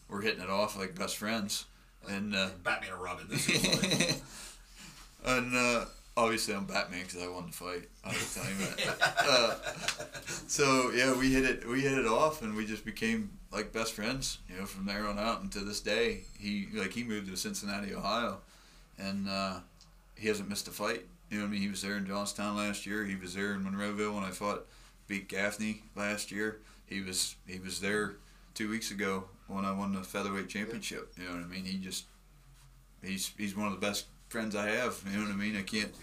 we're hitting it off like best friends. And uh, Batman and Robin. This is *laughs* and uh, obviously I'm Batman because I won the fight. I was telling you that. uh, so yeah, we hit it. We hit it off, and we just became like best friends. You know, from there on out, and to this day, he like he moved to Cincinnati, Ohio, and uh, he hasn't missed a fight. You know what I mean? He was there in Johnstown last year. He was there in Monroeville when I fought, beat Gaffney last year. He was he was there two weeks ago when I won the featherweight championship. You know what I mean? He just he's he's one of the best friends I have. You know what I mean? I can't.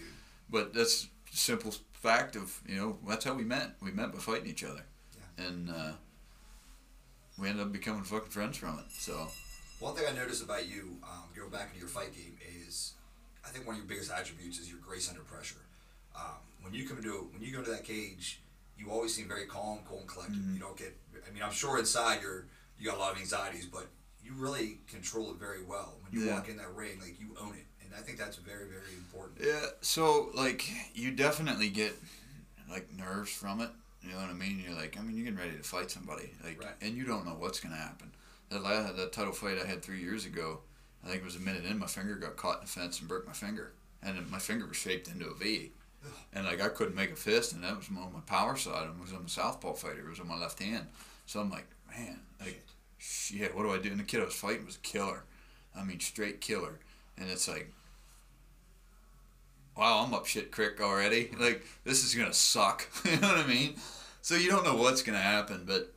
But that's simple fact of you know that's how we met. We met by fighting each other, Yeah. and uh, we ended up becoming fucking friends from it. So One thing I noticed about you, um, going back into your fight game, is I think one of your biggest attributes is your grace under pressure. Um, when you come into when you go into that cage, you always seem very calm, cool, and collected. Mhm. You don't get. I mean, I'm sure inside you're you got a lot of anxieties, but you really control it very well. When you Yeah. walk in that ring, like you own it, and I think that's very very important. yeah, so like you definitely get like nerves from it. You know what I mean? You're like, I mean, you're getting ready to fight somebody, like, Right. and you don't know what's gonna happen. That last, that title fight I had three years ago, I think it was a minute in, my finger got caught in the fence and broke my finger, and my finger was shaped into a V, and like I couldn't make a fist, and that was on my power side, and was on a southpaw fighter, it was on my left hand, so I'm like, man, like, shit, what do I do? And the kid I was fighting was a killer, I mean, straight killer, and it's like, wow, I'm up shit creek already. Like this is gonna suck. *laughs* you know what I mean? So you don't know what's gonna happen, but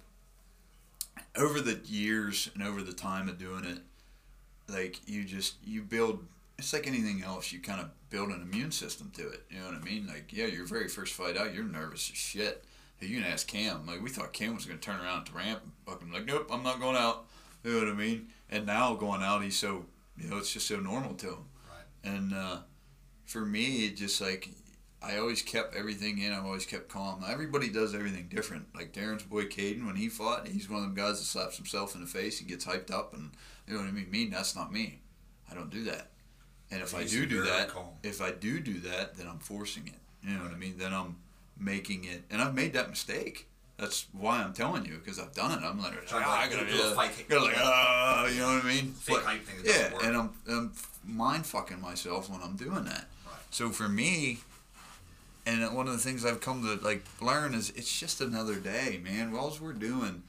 over the years and over the time of doing it, like you just you build. It's like anything else. You kind of build an immune system to it. You know what I mean? Like yeah, your very first fight out, you're nervous as shit. You can ask Cam. Like we thought Cam was gonna turn around at the ramp and fucking like, nope, I'm not going out. You know what I mean? And now going out, he's so you know it's just so normal to him. Right. And uh, for me, it just like I always kept everything in. I've always kept calm. Everybody does everything different. Like Darren's boy Caden, when he fought, he's one of them guys that slaps himself in the face. and gets hyped up, and you know what I mean. Me, that's not me. I don't do that. And if I do do that, calm. if I do do that, then I'm forcing it. You know what I mean? Then I'm making it, and I've made that mistake. That's why I'm telling you because I've done it. I'm like, ah, I gotta do a fight. Gotta like, ah, you know what I mean? Fake But- hype thing yeah, and I'm, I'm mind fucking myself when I'm doing that. So for me, and one of the things I've come to like learn is it's just another day, man. All we're doing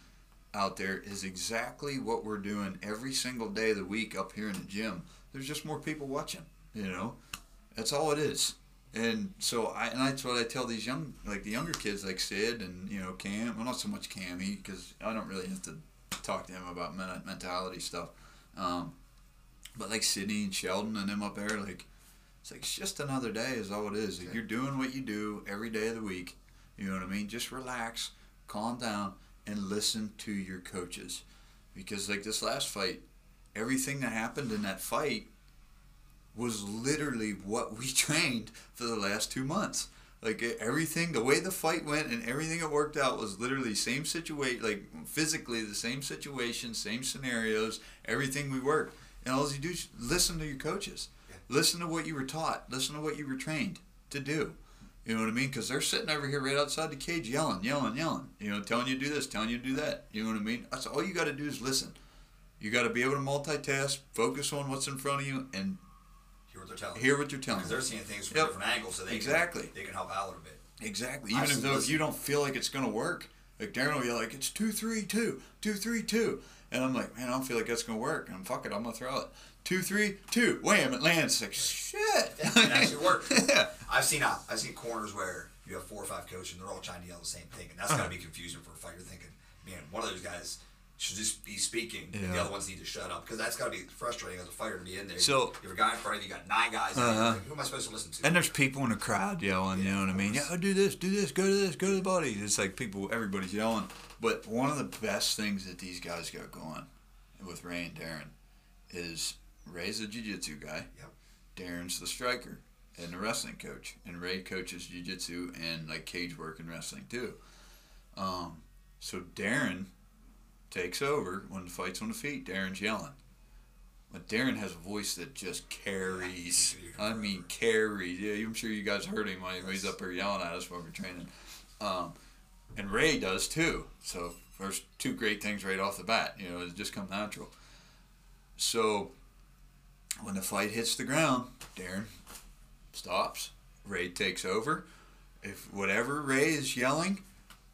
out there is exactly what we're doing every single day of the week up here in the gym. There's just more people watching, you know. That's all it is. And so I and that's what I tell these young like the younger kids like Sid and you know Cam. Well, not so much Cammy because I don't really have to talk to him about men- mentality stuff. Um, but like Sydney and Sheldon and them up there, like it's like it's just another day is all it is. Like, you're doing what you do every day of the week. You know what I mean? Just relax, calm down, and listen to your coaches. Because like this last fight, everything that happened in that fight was literally what we *laughs* trained for the last two months. Like everything, the way the fight went and everything that worked out was literally same situation, like physically the same situation, same scenarios, everything we worked. And all you do is listen to your coaches. Listen to what you were taught. Listen to what you were trained to do. You know what I mean? Because they're sitting over here right outside the cage yelling, yelling, yelling. You know, telling you to do this, telling you to do that. You know what I mean? That's all you got to do is listen. You got to be able to multitask, focus on what's in front of you, and Hear what they're telling. hear what you're telling. because they're seeing things from Yep. different angles, so they Exactly. can, they can help out a little bit. Exactly. Even if though if you don't feel like it's gonna work, like Darren will be like, "It's two, three, two, two, three, two," and I'm like, "Man, I don't feel like that's gonna work." And fuck it, I'm gonna throw it. Two, three, two. Wham! It lands. It's like shit. It actually worked. *laughs* yeah. I've seen uh, I've seen corners where you have four or five coaches and they're all trying to yell the same thing, and that's Uh-huh. gotta be confusing for a fighter. Thinking, man, one of those guys should just be speaking, and the other ones need to shut up because that's gotta be frustrating as a fighter to be in there. So- you have a guy in front of you, you got nine guys. Uh-huh. like, who am I supposed to listen to? And there's people in the crowd yelling, you know what I mean? Yeah, do this, do this, go to this, go to the body. It's like people, everybody's yelling. But one of the best things that these guys got going with Ray and Darren is Ray's a jiu-jitsu guy. Yep. Darren's the striker and the wrestling coach. And Ray coaches jiu-jitsu and like cage work and wrestling too. Um, so Darren takes over when the fight's on the feet. Darren's yelling. But Darren has a voice that just carries. *laughs* I mean, carries. Yeah, I'm sure you guys heard him when he's up there yelling at us while we we're training. Um, and Ray does too. So there's two great things right off the bat. You know, it just come natural. So when the fight hits the ground, Darren stops. Ray takes over. If whatever Ray is yelling,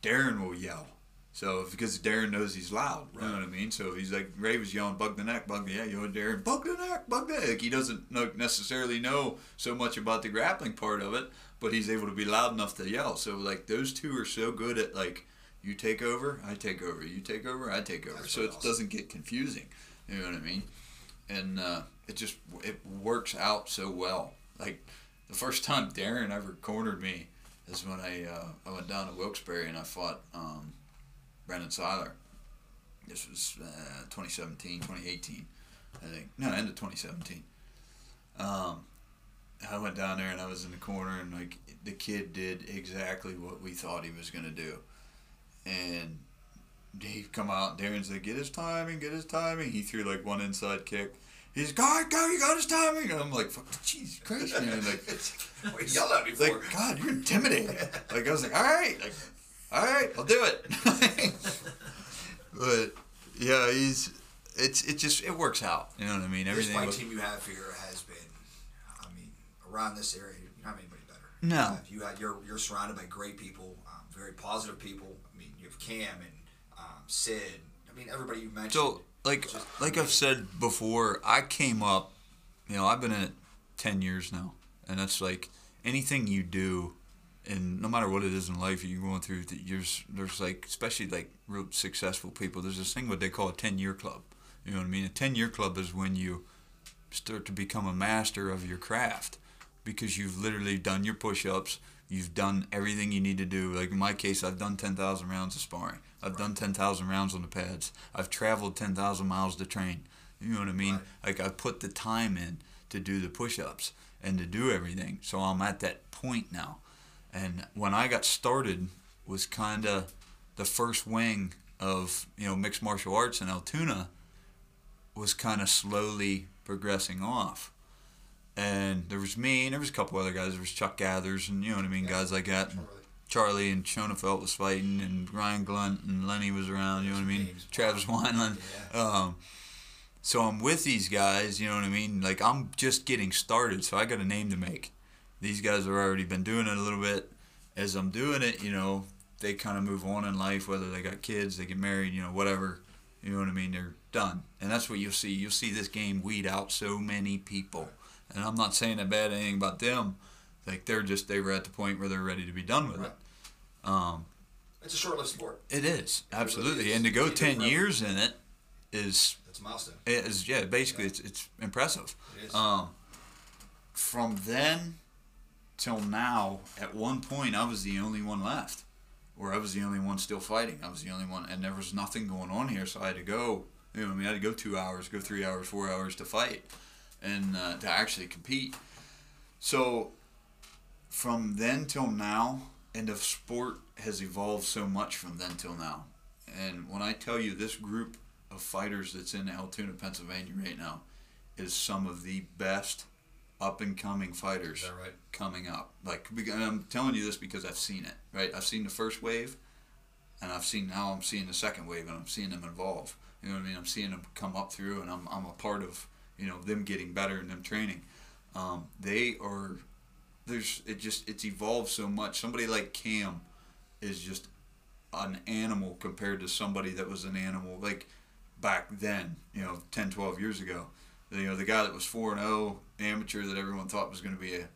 Darren will yell. So because Darren knows he's loud, you know what I mean. So he's like Ray was yelling, "Bug the neck, bug the yeah, you know Darren, bug the neck, bug the neck." He doesn't know, necessarily know so much about the grappling part of it, but he's able to be loud enough to yell. So like those two are so good at like you take over, I take over, you take over, I take over. That's so it awesome. doesn't get confusing. You know what I mean? And uh, it just it works out so well. Like the first time Darren ever cornered me is when I uh, I went down to Wilkes-Barre and I fought um, Brendan Seiler. This was uh, 2017, 2018, I think. No, end of 2017. Um, I went down there and I was in the corner and like the kid did exactly what we thought he was gonna do, and he come out. Darren's like, get his timing, get his timing. He threw like one inside kick. He's God, go, you got his timing. And I'm like, fuck, Jesus Christ, man. Like, *laughs* yelled at me before. like God, you're intimidating. like I was like, all right, like, all right, I'll do it. *laughs* but yeah, he's it's it just it works out. You know what I mean? Everything. fight was- team you have here has been, I mean, around this area, you don't have anybody better. No. You have- You had, you're, you're surrounded by great people, um, very positive people. I mean, you have Cam and Sid. I mean, everybody you mentioned. So, like, just like I've said before, I came up. You know, I've been in it ten years now, and that's like anything you do, and no matter what it is in life you're going through, there's there's like especially like real successful people. There's this thing what they call a ten year club. You know what I mean? A ten year club is when you start to become a master of your craft because you've literally done your push ups. You've done everything you need to do. Like in my case, I've done 10,000 rounds of sparring. I've done 10,000 rounds on the pads. I've traveled 10,000 miles to train. You know what I mean? Right. Like I put the time in to do the push ups and to do everything. So I'm at that point now. And when I got started was kind of the first wing of, you know, mixed martial arts in Altoona was kind of slowly progressing off. And there was me, and there was a couple other guys. There was Chuck Gathers, and you know what I mean, Yeah. guys like that. Charlie. And Schoenfeld was fighting, and Ryan Glunt and Lenny was around. You know what I mean? Names. Travis Wineland. Yeah. Um, so I'm with these guys. You know what I mean? Like I'm just getting started, so I got a name to make. These guys have already been doing it a little bit. As I'm doing it, you know, they kind of move on in life. Whether they got kids, they get married, you know, whatever. You know what I mean? They're done, and that's what you'll see. You'll see this game weed out so many people, and I'm not saying a bad anything about them. Like they're just they were at the point where they're ready to be done with Right. it. Um, It's a short-lived sport. it is really absolutely, is. and to go do ten years in it is It's a milestone. it is yeah. Basically, it's it's impressive. It is. Um, from then till now, at one point, I was the only one left, or I was the only one still fighting. I was the only one, and there was nothing going on here, so I had to go. You know, I mean, I had to go two hours, go three hours, four hours to fight, and uh, to actually compete. So, from then till now, and the sport has evolved so much from then till now. And when I tell you this group of fighters that's in Altoona, Pennsylvania right now, is some of the best up and coming fighters right? coming up. Like, and I'm telling you this because I've seen it. Right, I've seen the first wave, and I've seen now I'm seeing the second wave, and I'm seeing them evolve. You know what I mean? I'm seeing them come up through, and I'm I'm a part of you know them getting better and them training. Um, they are there's it just it's evolved so much. Somebody like Cam is just an animal compared to somebody that was an animal like back then, you know, 10, 12 years ago. You know, the guy that was 4 and 0 amateur that everyone thought was going to be a,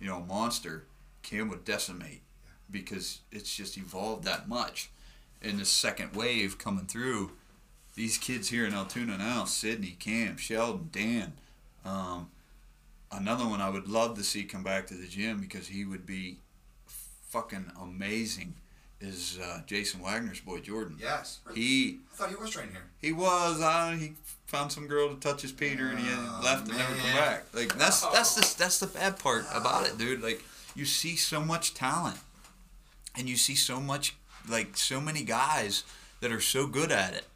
you know, monster, Cam would decimate because it's just evolved that much. And the second wave coming through, these kids here in Altoona now, Sydney, Cam, Sheldon, Dan, um, another one I would love to see come back to the gym because he would be fucking amazing is uh, Jason Wagner's boy Jordan. Yes. He I thought he was training here. he was uh, he found some girl to touch his Peter and he Oh, left and never come back. Like that's that's the that's the bad part about it, dude. Like you see so much talent and you see so much like so many guys that are so good at it,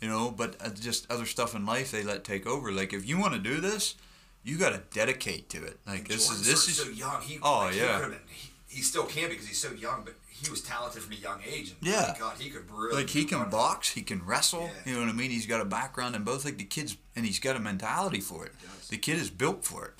you know. But uh, just other stuff in life they let take over. Like if you want to do this, you got to dedicate to it. Like this Jordan is this is so young. He, Oh, like, yeah. he, he still can because he's so young, but he was talented from a young age. And Yeah. God, he could really like he can box, he can wrestle. Yeah. You know what I mean? He's got a background in both. Like the kids, and he's got a mentality for it. The kid is built for it.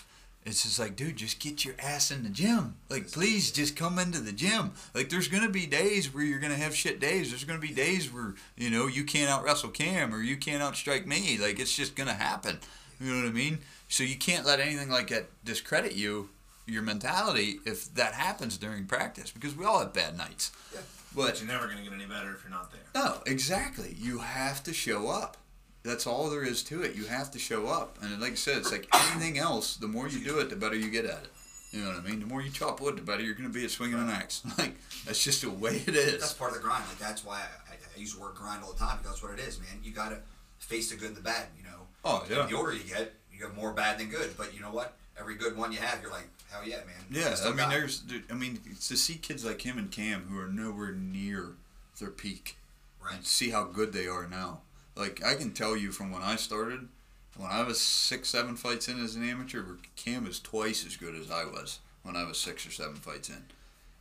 It's just like, dude, just get your ass in the gym. Like, please, just come into the gym. Like, there's gonna be days where you're gonna have shit days. There's gonna be days where you know you can't out wrestle Cam or you can't outstrike me. Like, it's just gonna happen. You know what I mean? So you can't let anything like that discredit you, your mentality, if that happens during practice, because we all have bad nights. Yeah. But you're never gonna get any better if you're not there. No, exactly. You have to show up. That's all there is to it. You have to show up. And like I said, it's like anything else. The more you do it, the better you get at it. You know what I mean? The more you chop wood, the better you're going to be at swinging an axe. *laughs* Like that's just the way it is. That's part of the grind. Like that's why I, I, use the word grind all the time because that's what it is, man. You gotta face the good and the bad. You know. Oh yeah. The older you get, you got more bad than good. But you know what? Every good one you have, you're like, hell yeah, man. Yeah, I mean, there's, there- I mean, to see kids like him and Cam who are nowhere near their peak, right. and see how good they are now. Like I can tell you from when I started, when I was six, seven fights in as an amateur, Cam is twice as good as I was when I was six or seven fights in.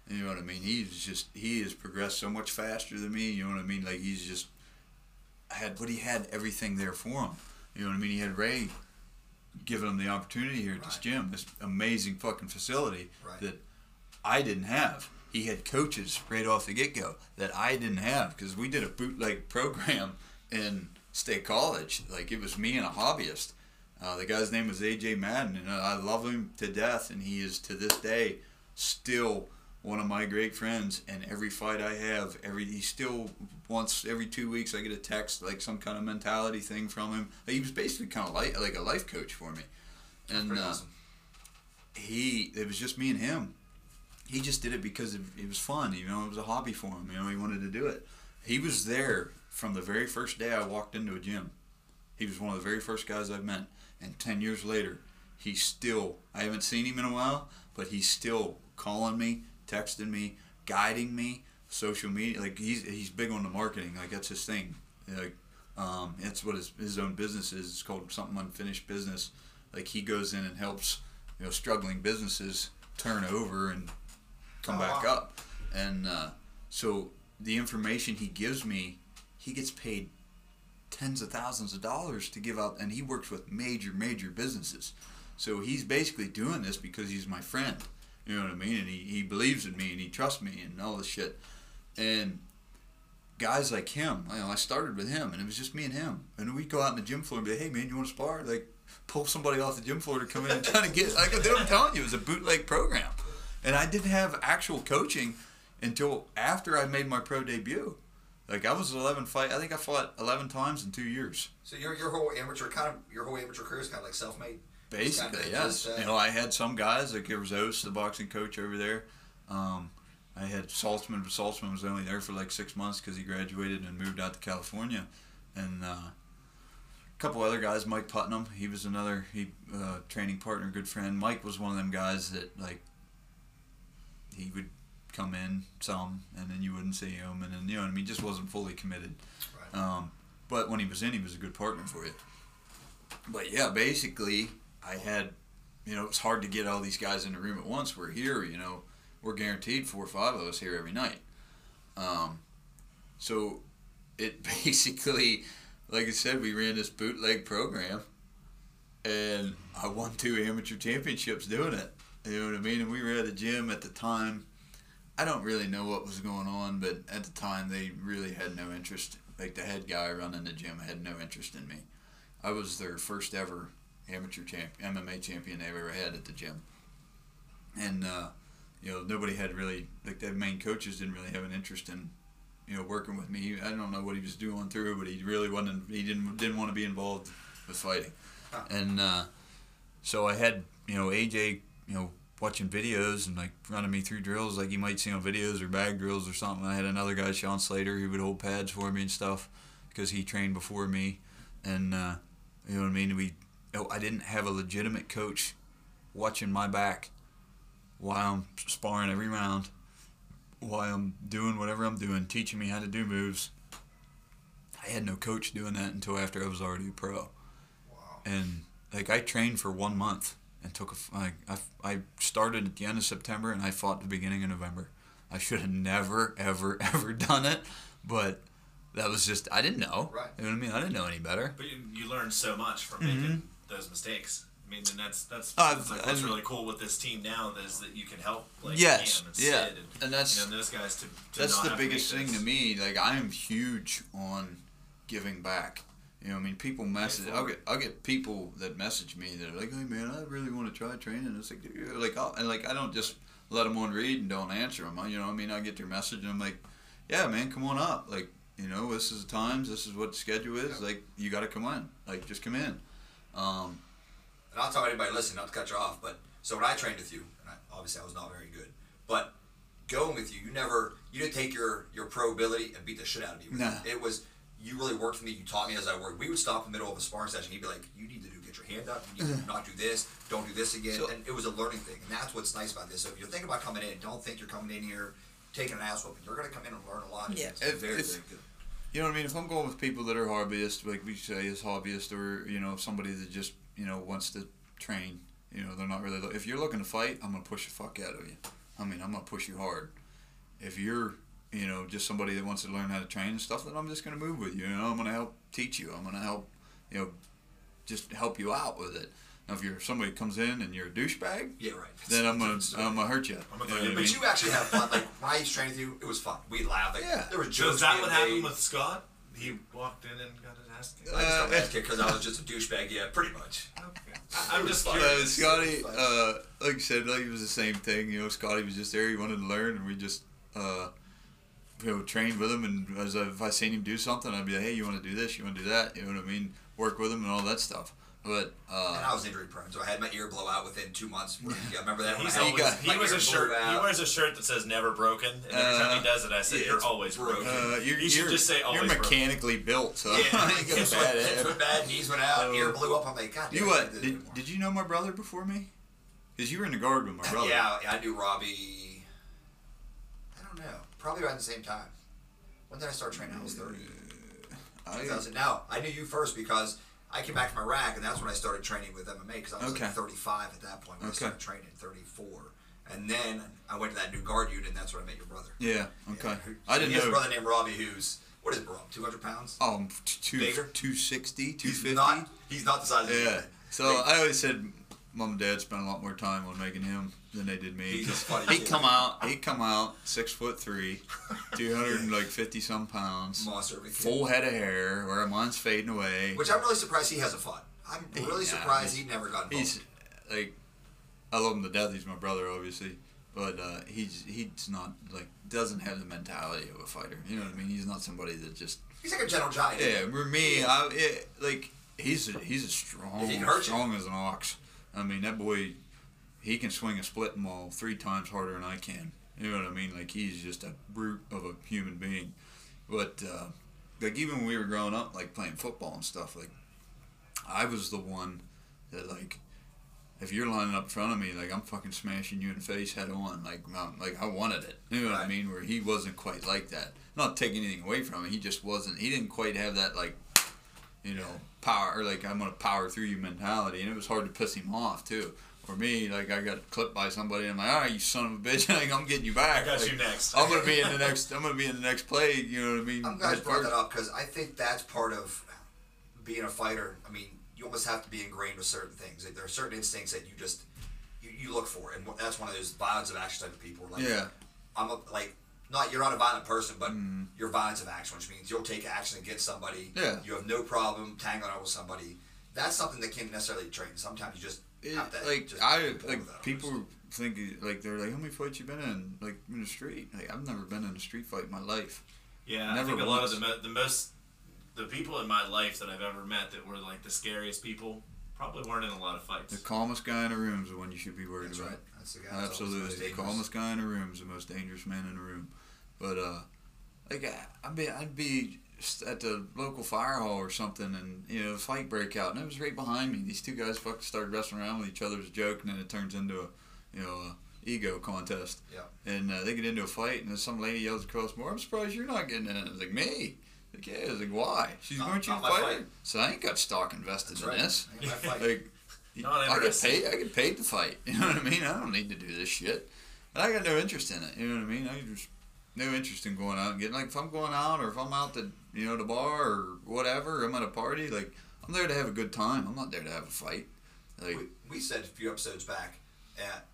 You know what I mean? He's just he has progressed so much faster than me. You know what I mean? Like he's just had, but he had everything there for him. You know what I mean? He had Ray giving him the opportunity here at this gym, this amazing fucking facility Right. that I didn't have. He had coaches right off the get go that I didn't have because we did a bootleg *laughs* program in State College. Like it was me and a hobbyist. Uh, the guy's name was AJ Madden, and I love him to death. And he is to this day still one of my great friends. And every fight I have, every he still once every two weeks I get a text like some kind of mentality thing from him. He was basically kind of like like a life coach for me. And uh, awesome. he it was just me and him. He just did it because it, it was fun, you know. It was a hobby for him, you know. He wanted to do it. He was there from the very first day I walked into a gym. He was one of the very first guys I've met, and ten years later, he's still. I haven't seen him in a while, but he's still calling me, texting me, guiding me, social media. Like he's he's big on the marketing. Like that's his thing. Like um, that's what his his own business is. It's called something unfinished business. Like he goes in and helps you know struggling businesses turn over and come Oh, back wow. up. And uh, so the information he gives me, he gets paid tens of thousands of dollars to give out, and he works with major, major businesses. So he's basically doing this because he's my friend. You know what I mean? And he, he believes in me and he trusts me and all this shit. And guys like him, you know, I started with him and it was just me and him. And we'd go out in the gym floor and be hey man, you want to spar? Like, pull somebody off the gym floor to come in and try to get, like, I'm telling you, it was a bootleg program. And I didn't have actual coaching until after I made my pro debut. Like I was 11 fight. I think I fought 11 times in two years. So your your whole amateur kind of your whole amateur career is kind of like self-made. Basically, yes. just, uh, you know, I had some guys like there was the boxing coach over there. Um, I had Saltzman, but Saltzman was only there for like six months because he graduated and moved out to California, and uh, a couple other guys. Mike Putnam, he was another he uh, training partner, good friend. Mike was one of them guys that like he would come in some, and then you wouldn't see him, and then you know what I mean. Just wasn't fully committed. Right. Um, but when he was in, he was a good partner for you. But yeah, basically, I had, you know, it was hard to get all these guys in the room at once. We're here, you know, we're guaranteed four or five of us here every night. Um, so it *laughs* basically, like I said, we ran this bootleg program, and I won two amateur championships doing it. You know what I mean? And we were at a gym at the time. I don't really know what was going on, but at the time they really had no interest. Like the head guy running the gym had no interest in me. I was their first ever amateur champ, MMA champion they've ever had at the gym. And uh, you know nobody had really like the main coaches didn't really have an interest in you know working with me. I don't know what he was doing through, but he really wasn't. He didn't didn't want to be involved with fighting. And uh, so I had you know AJ you know watching videos and like running me through drills like you might see on videos or bag drills or something. I had another guy, Sean Slater, who would hold pads for me and stuff because he trained before me, and uh, you know what I mean. We, Oh, I didn't have a legitimate coach watching my back while I'm sparring every round, while I'm doing whatever I'm doing, teaching me how to do moves. I had no coach doing that until after I was already a pro. Wow. And like I trained for one month and took a like I, I started at the end of September and I fought the beginning of November. I should have never ever *laughs* ever done it, but that was just I didn't know. Right. You know what I mean? I didn't know any better. But you, you learn so much from mm-hmm. making those mistakes. I mean, and that's that's. Uh, that's like what's really cool with this team now is that you can help like Yes, Cam and yeah. Sid and, And that's- you know, those guys to, to That's not the have to biggest make thing those- to me. Like I am huge on giving back. You know, I mean, people message. I'll get I'll get people that message me that are like, "Hey man, I really want to try training." It's like, like, I'll, and like I don't just let them on read and don't answer them. You know, I mean, I get their message and I'm like, "Yeah, man, come on up." Like, you know, this is the times. This is what the schedule is. Like, you got to come in. Like, just come in. Um, And I'll tell anybody listening, not to cut you off, but so when I trained with you, and I, obviously I was not very good, but going with you, you never, you didn't take your your pro ability and beat the shit out of me. with Nah. it. It was you really worked for me. You taught me as I worked. We would stop in the middle of a sparring session. You'd be like, "You need to do get your hand up. You need to not do this. Don't do this again." So- and it was a learning thing, and that's what's nice about this. So if you're thinking about coming in, don't think you're coming in here taking an ass whooping. You're going to come in and learn a lot. Yeah, it's if- very, if- very good. You know what I mean? If I'm going with people that are hobbyists, like we say is hobbyist, or you know somebody that just you know wants to train, you know they're not really. Lo- if you're looking to fight, I'm gonna push the fuck out of you. I mean, I'm gonna push you hard. If you're you know just somebody that wants to learn how to train and stuff, then I'm just gonna move with you. You know, I'm gonna help teach you. I'm gonna help you know just help you out with it. Now, if you're somebody comes in and you're a douchebag, Yeah, right. then I'm gonna I'm gonna hurt you. I'm gonna You know throw you- I But mean? you actually have fun. Like when I used to train with you, it was fun. We laughed. Like, Yeah. There was So jokes. is that what happened with Scott? He walked in and got his ass kicked. I just got Uh, my ass kicked because I was just a douchebag. Yeah, pretty much. Okay. I, I'm just curious. Uh, Scotty, uh, like I said, like it was the same thing. You know, Scotty was just there. He wanted to learn, and we just, uh, you know, trained with him. And as I, if I seen him do something, I'd be like, "Hey, you want to do this? You want to do that? You know what I mean? Work with him and all that stuff." But uh, And I was injury prone, so I had my ear blow out within two months. *laughs* Yeah, remember that? when He's always, got- he my was a blew shirt. He wears a shirt that says "Never Broken," and every Uh, time he does it, I say, yeah, "You're always broken." broken. uh, you're, You should just say you're always broken. mechanically built, so Yeah, I ain't got a hips bad went, hips went bad, knees went out, Uh, ear blew up. I'm like, God damn, You what? can't do this Did, did you know my brother before me? Because you were in the guard with my *laughs* brother. Yeah, I knew Robbie. I don't know. Probably around the same time. When did I start training? I was 30. I, 2000. Now, I knew you first because I came back from Iraq, and that's when I started training with MMA because I was Okay. like 35 at that point when Okay. I started training, 34. And then I went to that new guard unit, and that's where I met your brother. yeah. Okay. Yeah. I didn't he has know. a brother named Robbie who's, what is Rob, 200 pounds? Um, two, Bigger? 260, He's not, he's not the size. Yeah. So I always said mom and dad spent a lot more time on making him than they did me. He's 'Cause funny He'd come out. He'd come out six foot three, two hundred and like fifty some pounds, Monster of a kid. full head of hair, where mine's fading away. Which I'm really surprised he hasn't fought. I'm really Yeah, surprised he never got involved. He's like, I love him to death. He's my brother, obviously, but uh, he's he's not like doesn't have the mentality of a fighter. You know what I mean? He's not somebody that just He's like a gentle giant. yeah. For me, I it, like he's a, he's a strong, He strong as an ox. I mean, that boy, he can swing a split maul three times harder than I can. You know what I mean? Like he's just a brute of a human being. But uh, like even when we were growing up, like playing football and stuff, like I was the one that like. If you're lining up in front of me, like I'm fucking smashing you in the face head on, like like I wanted it. You know what I mean? Where he wasn't quite like that. Not taking anything away from him, he just wasn't. He didn't quite have that like you know, power or like I'm gonna power through you mentality, and it was hard to piss him off too. For me, like I got clipped by somebody, and I'm like, all right, you son of a bitch, *laughs* like, I'm getting you back. I got Like, you next. I'm gonna be in the next. I'm gonna be in the next play. You know what I mean? I'm glad you Head brought that up because I think that's part of being a fighter. I mean, you almost have to be ingrained with certain things. Like, there are certain instincts that you just you, you look for, and that's one of those violence of action type of people. Like, Yeah. I'm a, like not you're not a violent person, but Mhm. you're violence of action, which means you'll take action against somebody. Yeah. You have no problem tangling out with somebody. That's something that can't necessarily train. Sometimes you just It, have to like just I be like people almost. think like they're like how many fights you been in like in the street like I've never been in a street fight in my life Yeah, I Never think a lot of the, mo- the most the people in my life that I've ever met that were like the scariest people probably weren't in a lot of fights. the calmest guy in the room is the one you should be worried That's about right. That's the guy. that's always the Absolutely, the calmest guy in the room is the most dangerous man in the room. But uh, like I- I'd be I'd be at the local fire hall or something, and you know, a fight break out, and it was right behind me. These two guys fucking started wrestling around with each other as a joke, and then it turns into a, you know, a, ego contest. Yeah. And uh, they get into a fight, and then some lady yells across more. I'm surprised you're not getting in. I was like, me? Like, yeah. I was like, why? She's Not- going to fight. So I ain't got stock invested That's in right. this. Ain't my fight. Like, I get paid. I get paid to fight. *laughs* You know what I mean? I don't need to do this shit. And I got no interest in it. You know what I mean? I just no interest in going out and getting like if I'm going out or if I'm out to you know the bar or whatever. I'm at a party. Like I'm there to have a good time. I'm not there to have a fight. Like we, we said a few episodes back, at,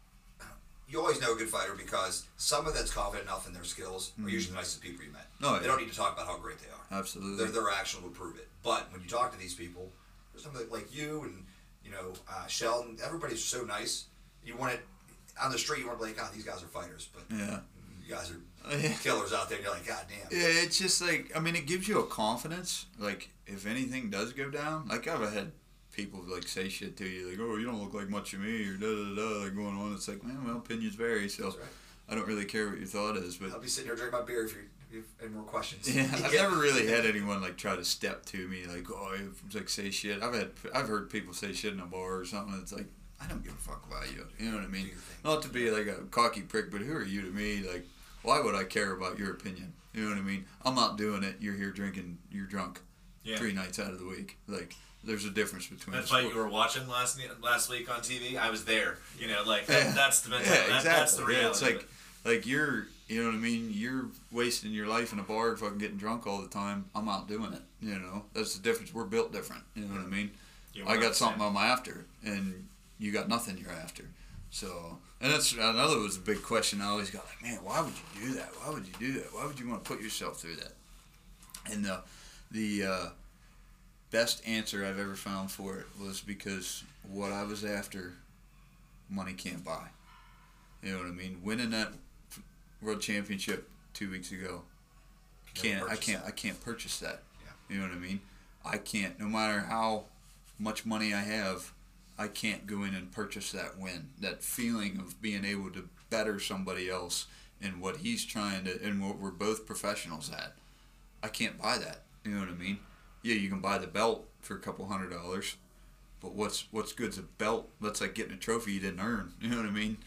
you always know a good fighter because someone that's confident enough in their skills are usually the nicest people you met. Mm-hmm. Oh, They don't need to talk about how great they are. absolutely. Their, their action will prove it. But when you talk to these people, there's something like you and you know uh, Sheldon. Everybody's so nice. You want it on the street. You want to be like, God, these guys are fighters, but Yeah. you guys are *laughs* Yeah. killers out there. And you're like, God damn. Yeah, it's just like I mean, it gives you a confidence. Like if anything does go down, like I've had people like say shit to you, like, "Oh, you don't look like much of me," or da da da, like going on. It's like, man, well, opinions vary, so That's right. I don't really care what your thought is, but I'll be sitting here drinking my beer if you if any more questions. Yeah, *laughs* I've never really had anyone like try to step to me like, oh, like say shit. I've had, I've heard people say shit in a bar or something. It's like, I don't give a fuck about you. You know what I mean? Not to be like a cocky prick, but who are you to me? Like, why would I care about your opinion? You know what I mean? I'm not doing it. You're here drinking. You're drunk. Yeah. Three nights out of the week. Like, there's a difference between. That a fight you were watching last last week on TV, I was there. You know, like Yeah. that's the mental. Yeah, that, exactly. That's the reality. it's like, like you're, you know what I mean. You're wasting your life in a bar, fucking getting drunk all the time. I'm out doing it. You know, that's the difference. We're built different. You know what I mean? You I got something. I'm after, and you got nothing you're after. So, and that's another was a big question I always got like, man, why would you do that? Why would you do that? Why would you want to put yourself through that? And the the uh, best answer I've ever found for it was because what I was after, money can't buy. You know what I mean? Winning that world championship two weeks ago, can't I can't that. I can't purchase that. Yeah. You know what I mean? I can't. No matter how much money I have, I can't go in and purchase that win. That feeling of being able to better somebody else in what he's trying to and what we're both professionals at. I can't buy that. You know what I mean? Yeah, you can buy the belt for a couple hundred dollars, but what's what's good's a belt? That's like getting a trophy you didn't earn. *laughs* You know what I mean?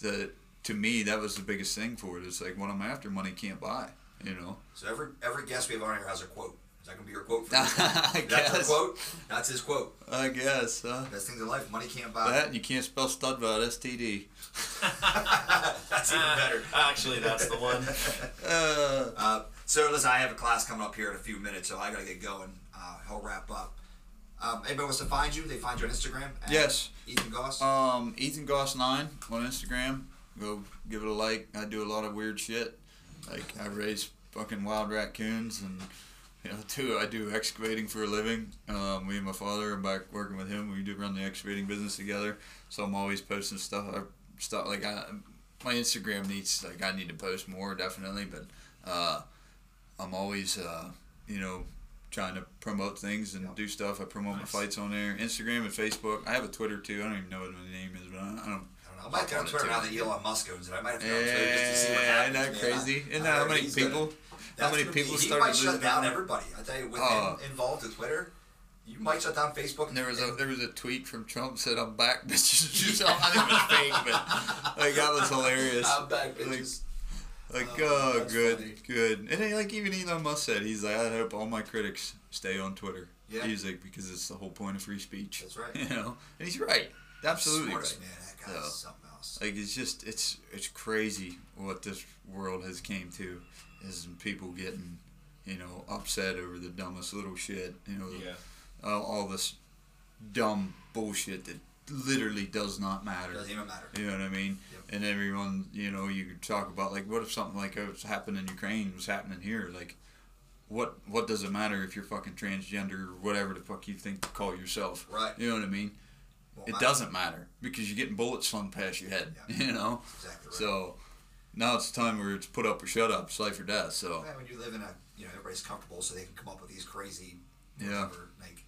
The to me that was the biggest thing for it. It's like what I'm after, money can't buy. You know. So every every guest we have on here has a quote. Is that gonna be your quote? For *laughs* I this? That's your guess. quote. That's his quote. I guess. Huh? Best things in life, money can't buy. That and you can't spell stud without STD. *laughs* That's even better. Actually, that's the one. *laughs* Uh, Uh, so listen, I have a class coming up here in a few minutes, so I gotta get going. Uh, he'll wrap up. Um, anybody wants to find you? They find you on Instagram. at Yes. Ethan Goss. um, Ethan Goss nine on Instagram. Go give it a like. I do a lot of weird shit. Like I raise fucking wild raccoons and you know too. I do excavating for a living. Um, me and my father are back working with him. We do run the excavating business together. So I'm always posting stuff. I, stuff like I, my Instagram needs like I need to post more definitely, but uh, I'm always uh, you know trying to promote things and Yeah. do stuff. I promote Nice. my fights on there, Instagram and Facebook. I have a Twitter too. I don't even know what my name is, but I, I don't. I don't know. I might get on Twitter now that Elon Musk owns it. I might have to go on Twitter just to see what happens. isn't that crazy? Isn't that how many people? How many people he started might shut down everybody. I tell you, with Oh. him involved with Twitter, you might shut down Facebook. And there was a there was a tweet from Trump said I'm back, *laughs* bitches. I think it was fake, but like that was hilarious. I'm back, bitches. Like, Oh, oh, good, funny. good. And then, like even Elon Musk said, he's like, I hope all my critics stay on Twitter. Yeah. He's like, because it's the whole point of free speech. That's right. *laughs* You know, and he's right. Absolutely Smartest right. man. Guy's So- something else. Like it's just it's it's crazy what this world has came to, is people getting, you know, upset over the dumbest little shit. You know, Yeah. all, all this dumb bullshit that literally does not matter. Doesn't even matter. You know what I mean? Yep. And everyone, you know, you could talk about like, what if something like oh, what's happened in Ukraine was happening here? Like, what what does it matter if you're fucking transgender or whatever the fuck you think to call yourself? Right. You know what I mean? Won't It matter. doesn't matter because you're getting bullets slung past your head. Yeah. *laughs* You know. Exactly right. So now it's time where it's put up or shut up, it's life or death. So Yeah, when you live in a, you know, everybody's comfortable, so they can come up with these crazy, Yeah. like.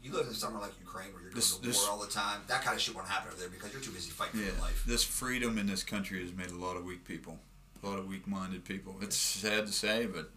You live in somewhere like Ukraine where you're going This- to this- war all the time. That kind of shit won't happen over there because you're too busy fighting yeah, for your life. this freedom in this country has made a lot of weak people, a lot of weak-minded people. It's sad to say, but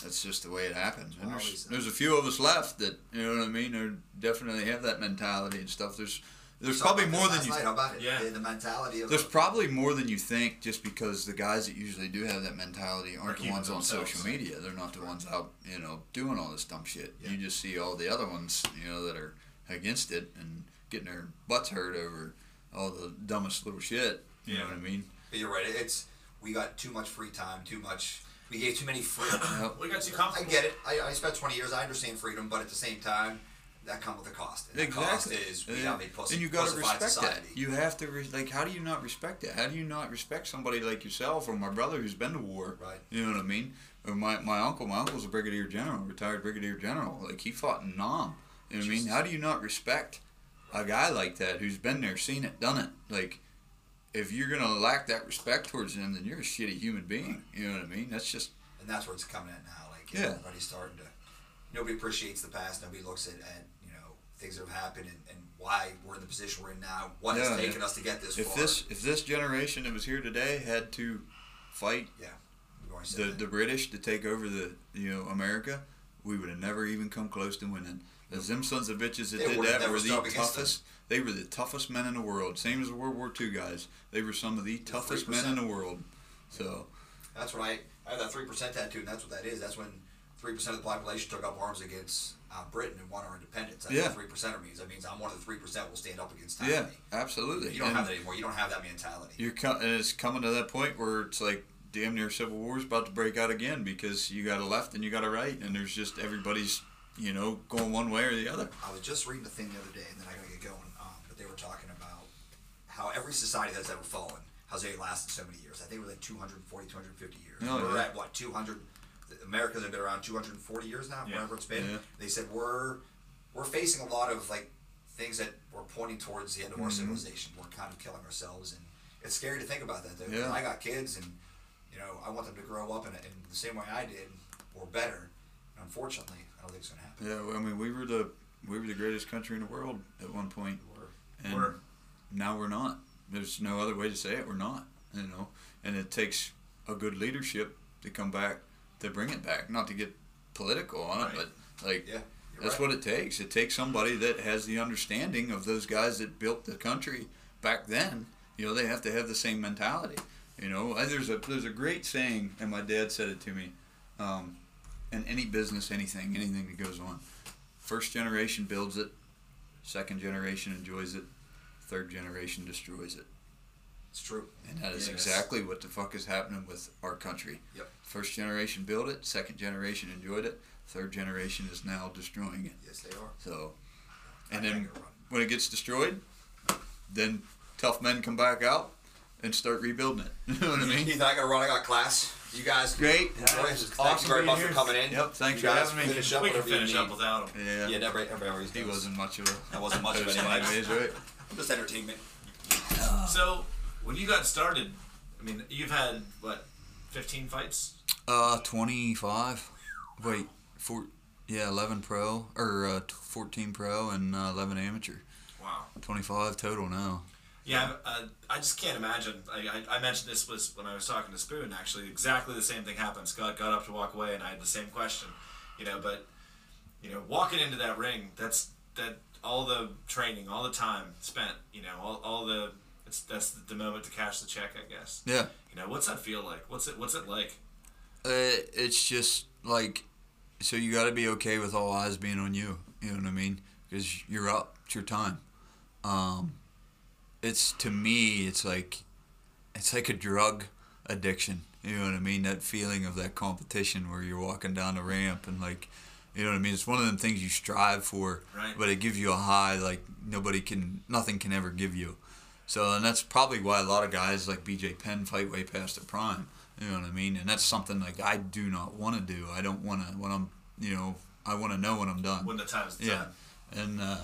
that's just the way it happens. And there's, there's a few of us left that you know what I mean. They definitely have that mentality and stuff. There's There's probably more than you. night. How about it? Yeah. The, the mentality of There's probably more than you think, just because the guys that usually do have that mentality Are aren't the keeping ones on social media. They're not the ones out, you know, doing all this dumb shit. Yeah. You just see all the other ones, you know, that are against it and getting their butts hurt over all the dumbest little shit. You know what I mean? But you're right. It's we got too much free time. Too much. We gave too many free. Yep. We got too I comfortable. get it. I, I spent 20 years. I understand freedom, but at the same time, that comes with a cost. And that cost is we have a pussy, and you gotta pussified respect society. that. You have to re- like. How do you not respect that? How do you not respect somebody like yourself or my brother who's been to war? Right. You know what I mean? Or my my uncle. My uncle's a brigadier general, retired brigadier general. Like he fought in Nam. You know what I mean? Jesus. How do you not respect a guy like that who's been there, seen it, done it? Like. If you're gonna lack that respect towards them, then you're a shitty human being. You know what I mean? That's just and that's where it's coming at now. Like Yeah. everybody's starting to. Nobody appreciates the past. Nobody looks at, at you know things that have happened and, and why we're in the position we're in now. What Yeah, has taken yeah. us to get this if far. this if this generation that was here today had to fight said the that. the British to take over the you know America, we would have never even come close to winning. As them sons of bitches that They did that were the toughest. They were the toughest men in the world. Same as the World War II guys. They were some of the toughest men in the world. So That's when I, I have that three percent tattoo, and that's what that is. That's when three percent of the population took up arms against uh, Britain and won our independence. That's Yeah. what three percenter means. That means I'm one of the three percent will stand up against yeah, absolutely. You don't And have that anymore. You don't have that mentality. You're co- and it's coming to that point where it's like damn near civil war is about to break out again because you got a left and you got a right, and there's just everybody's you know going one way or the other. I was just reading a thing the other day, and then I gotta get going. Um, but they were talking about how every society that's ever fallen has they lasted so many years. I think it was like 240, 250 years. Oh, we're yeah. at what 200. America's been around 240 years now, Yeah. whatever it's been. Yeah. They said we're we're facing a lot of like things that we're pointing towards the end of our Mhm. civilization. We're kind of killing ourselves, and it's scary to think about that. Though. Yeah. I got kids, and you know I want them to grow up in, in the same way I did, or better. And unfortunately, I don't think it's gonna happen. Yeah, well, I mean we were the we were the greatest country in the world at one point. We're- and We're- now we're not. There's no other way to say it. We're not. You know, and it takes a good leadership to come back to bring it back. Not to get political on it, but like Yeah, that's right. what it takes. It takes somebody that has the understanding of those guys that built the country back then. You know, they have to have the same mentality. You know, there's a there's a great saying, and my dad said it to me. Um, in any business, anything, anything that goes on, first generation builds it, second generation enjoys it, third generation destroys it. It's true. And that is Yes. exactly what the fuck is happening with our country. Yep. First generation built it, second generation enjoyed it, third generation is now destroying it. Yes, they are. So, and I then when it gets destroyed, then tough men come back out and start rebuilding it. *laughs* You know what I mean? Ethan, I gotta run. I got class. You guys Great. Thank Awesome you very much for coming in. Yep, thanks you for guys having me. Finish up we can finish up without him. Yeah. Yeah, everybody, everybody He does. wasn't much of a. That wasn't much *laughs* of anyways, right? Just entertainment. So when you got started, I mean, you've had what, 15 fights? Uh, 25. Wait, four. Yeah, 11 pro or uh, 14 pro and uh, 11 amateur. Wow. 25 total now. Yeah, uh, I just can't imagine. I, I, I mentioned this was when I was talking to Spoon. Actually, exactly the same thing happened. Scott got up to walk away, and I had the same question. You know, but you know, walking into that ring, that's that all the training, all the time spent. You know, all, all the it's that's the moment to cash the check, I guess. Yeah. You know, what's that feel like? What's it What's it like? Uh, it's just like, so you got to be okay with all eyes being on you. You know what I mean? Because you're up. It's your time. Um, it's to me, it's like, it's like a drug addiction. You know what I mean? That feeling of that competition where you're walking down the ramp and like, you know what I mean? It's one of them things you strive for, Right. but it gives you a high like nobody can, nothing can ever give you. So, and that's probably why a lot of guys like BJ Penn fight way past their prime. You know what I mean? And that's something like I do not want to do. I don't want to when I'm, you know, I want to know when I'm done. When the time's the Yeah, time. and uh,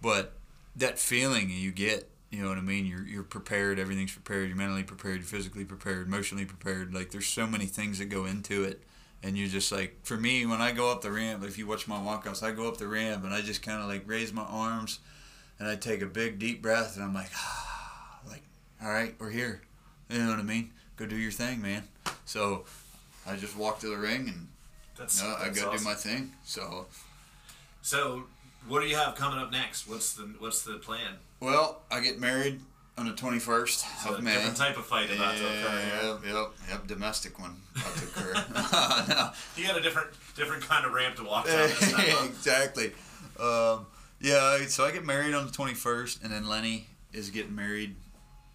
but that feeling you get, you know what I mean? You're you're prepared. Everything's prepared. You're mentally prepared. You're physically prepared. Emotionally prepared. Like there's so many things that go into it, and you're just like, for me, when I go up the ramp, if you watch my walkouts, I go up the ramp and I just kind of like raise my arms, and I take a big deep breath, and I'm like, ah, *sighs* like, all right, we're here. You know what I mean? Go do your thing, man. So I just walk to the ring and That's, no, I that's go awesome. do my thing. So So What do you have coming up next? What's the What's the plan? Well, I get married on the 21st So of a May. different type of fight about to occur. here. Yep, yep. Domestic one about to occur. no. You got a different different kind of ramp to walk down this *laughs* time. huh? exactly. Um, yeah, so I get married on the 21st, and then Lenny is getting married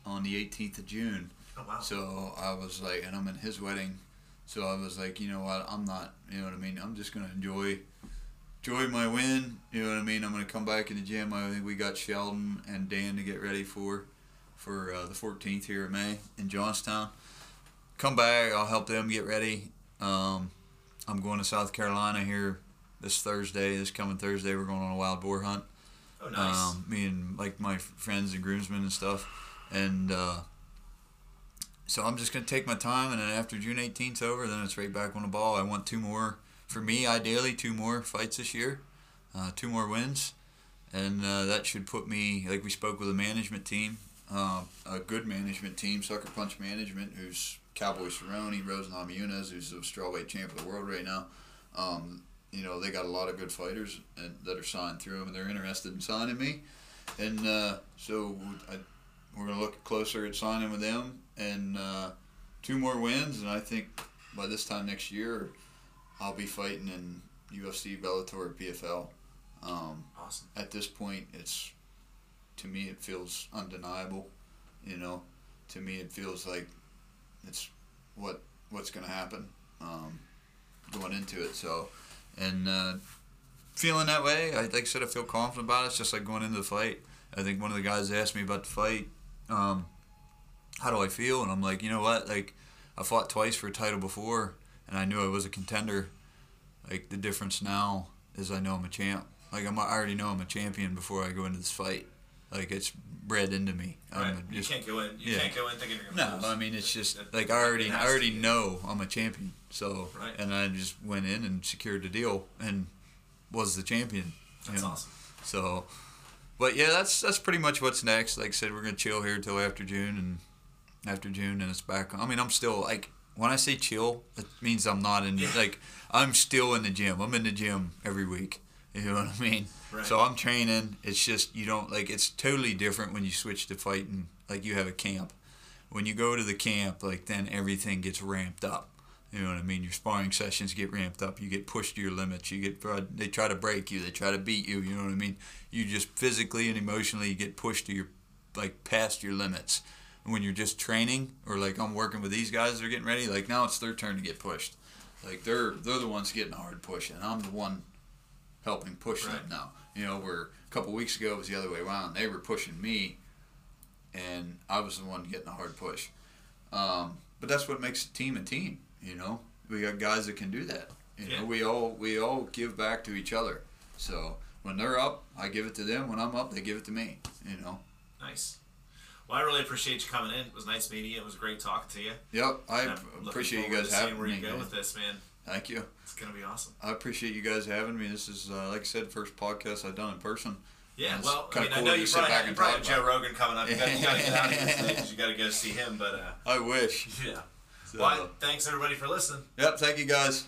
on the 18th of June. Oh wow. So I was like, and I'm in his wedding. So I was like, you know what? I'm not, you know what I mean? I'm just going to enjoy enjoy my win. You know what I mean? I'm going to come back in the gym. I think we got Sheldon and Dan to get ready for for uh, the 14th here in May in Johnstown. Come back. I'll help them get ready. Um, I'm going to South Carolina here this Thursday. This coming Thursday, we're going on a wild boar hunt. Oh nice. Um, me and like my friends and groomsmen and stuff, and uh, so I'm just gonna take my time, and then after June 18th's over, then it's right back on the ball. I want two more for me, ideally two more fights this year, uh, two more wins, and uh, that should put me like we spoke with a management team, uh, a good management team, Sucker Punch Management, who's Cowboy Cerrone, Rose Namajunas, who's the strawweight champ of the world right now. Um, you know they got a lot of good fighters and that are signed through them, and they're interested in signing me, and uh, so I, we're gonna look closer at signing with them, and uh, two more wins, and I think by this time next year, I'll be fighting in UFC, Bellator, or PFL. Um, awesome. at this point, it's to me it feels undeniable. You know, to me it feels like it's what what's gonna happen um, going into it. So, and uh, feeling that way, I like I said, I feel confident about it. It's just like going into the fight. I think one of the guys asked me about the fight. Um, how do I feel? And I'm like, you know what? Like, I fought twice for a title before, and I knew I was a contender. Like the difference now is I know I'm a champ. Like I'm, I already know I'm a champion before I go into this fight. Like it's bred into me. Right. I'm you just, can't go in. You yeah. can't go in thinking you're gonna no, lose. I mean it's just It- like I already, I already know I'm a champion. So, Right. and I just went in and secured the deal and was the champion. you That's know. awesome. So, but yeah, that's that's pretty much what's next. Like I said, we're gonna chill here till after June, and after June, and it's back. I mean, I'm still like when I say chill, it means I'm not in Yeah. like I'm still in the gym. I'm in the gym every week. You know what I mean? Right. So I'm training. It's just you don't like. It's totally different when you switch to fighting. Like you have a camp. When you go to the camp, like then everything gets ramped up. You know what I mean? Your sparring sessions get ramped up. You get pushed to your limits. You get uh, they try to break you. They try to beat you. You know what I mean? You just physically and emotionally get pushed to your like past your limits. When you're just training or like I'm working with these guys, they're getting ready. Like now it's their turn to get pushed. Like they're they're the ones getting a hard push, and I'm the one helping push them now. You know, where a couple weeks ago it was the other way around. They were pushing me, and I was the one getting a hard push. Um, but that's what makes a team a team. You know, we got guys that can do that. You Yeah. know, we all we all give back to each other. So when they're up, I give it to them. When I'm up, they give it to me. You know. Nice. Well, I really appreciate you coming in. It was nice meeting you. It was great talking to you. Yep, I And I'm looking appreciate you guys having where me. you go man. with this, man. Thank you. It's gonna be awesome. I appreciate you guys having me. This is, uh, like I said, first podcast I've done in person. Yeah, well, I mean, I know you probably, back have, you probably have Joe about Rogan coming up. You *laughs* got to get out of here today 'cause you got to go see him. But uh, *laughs* I wish. yeah. So, well, thanks everybody for listening. yep, thank you guys.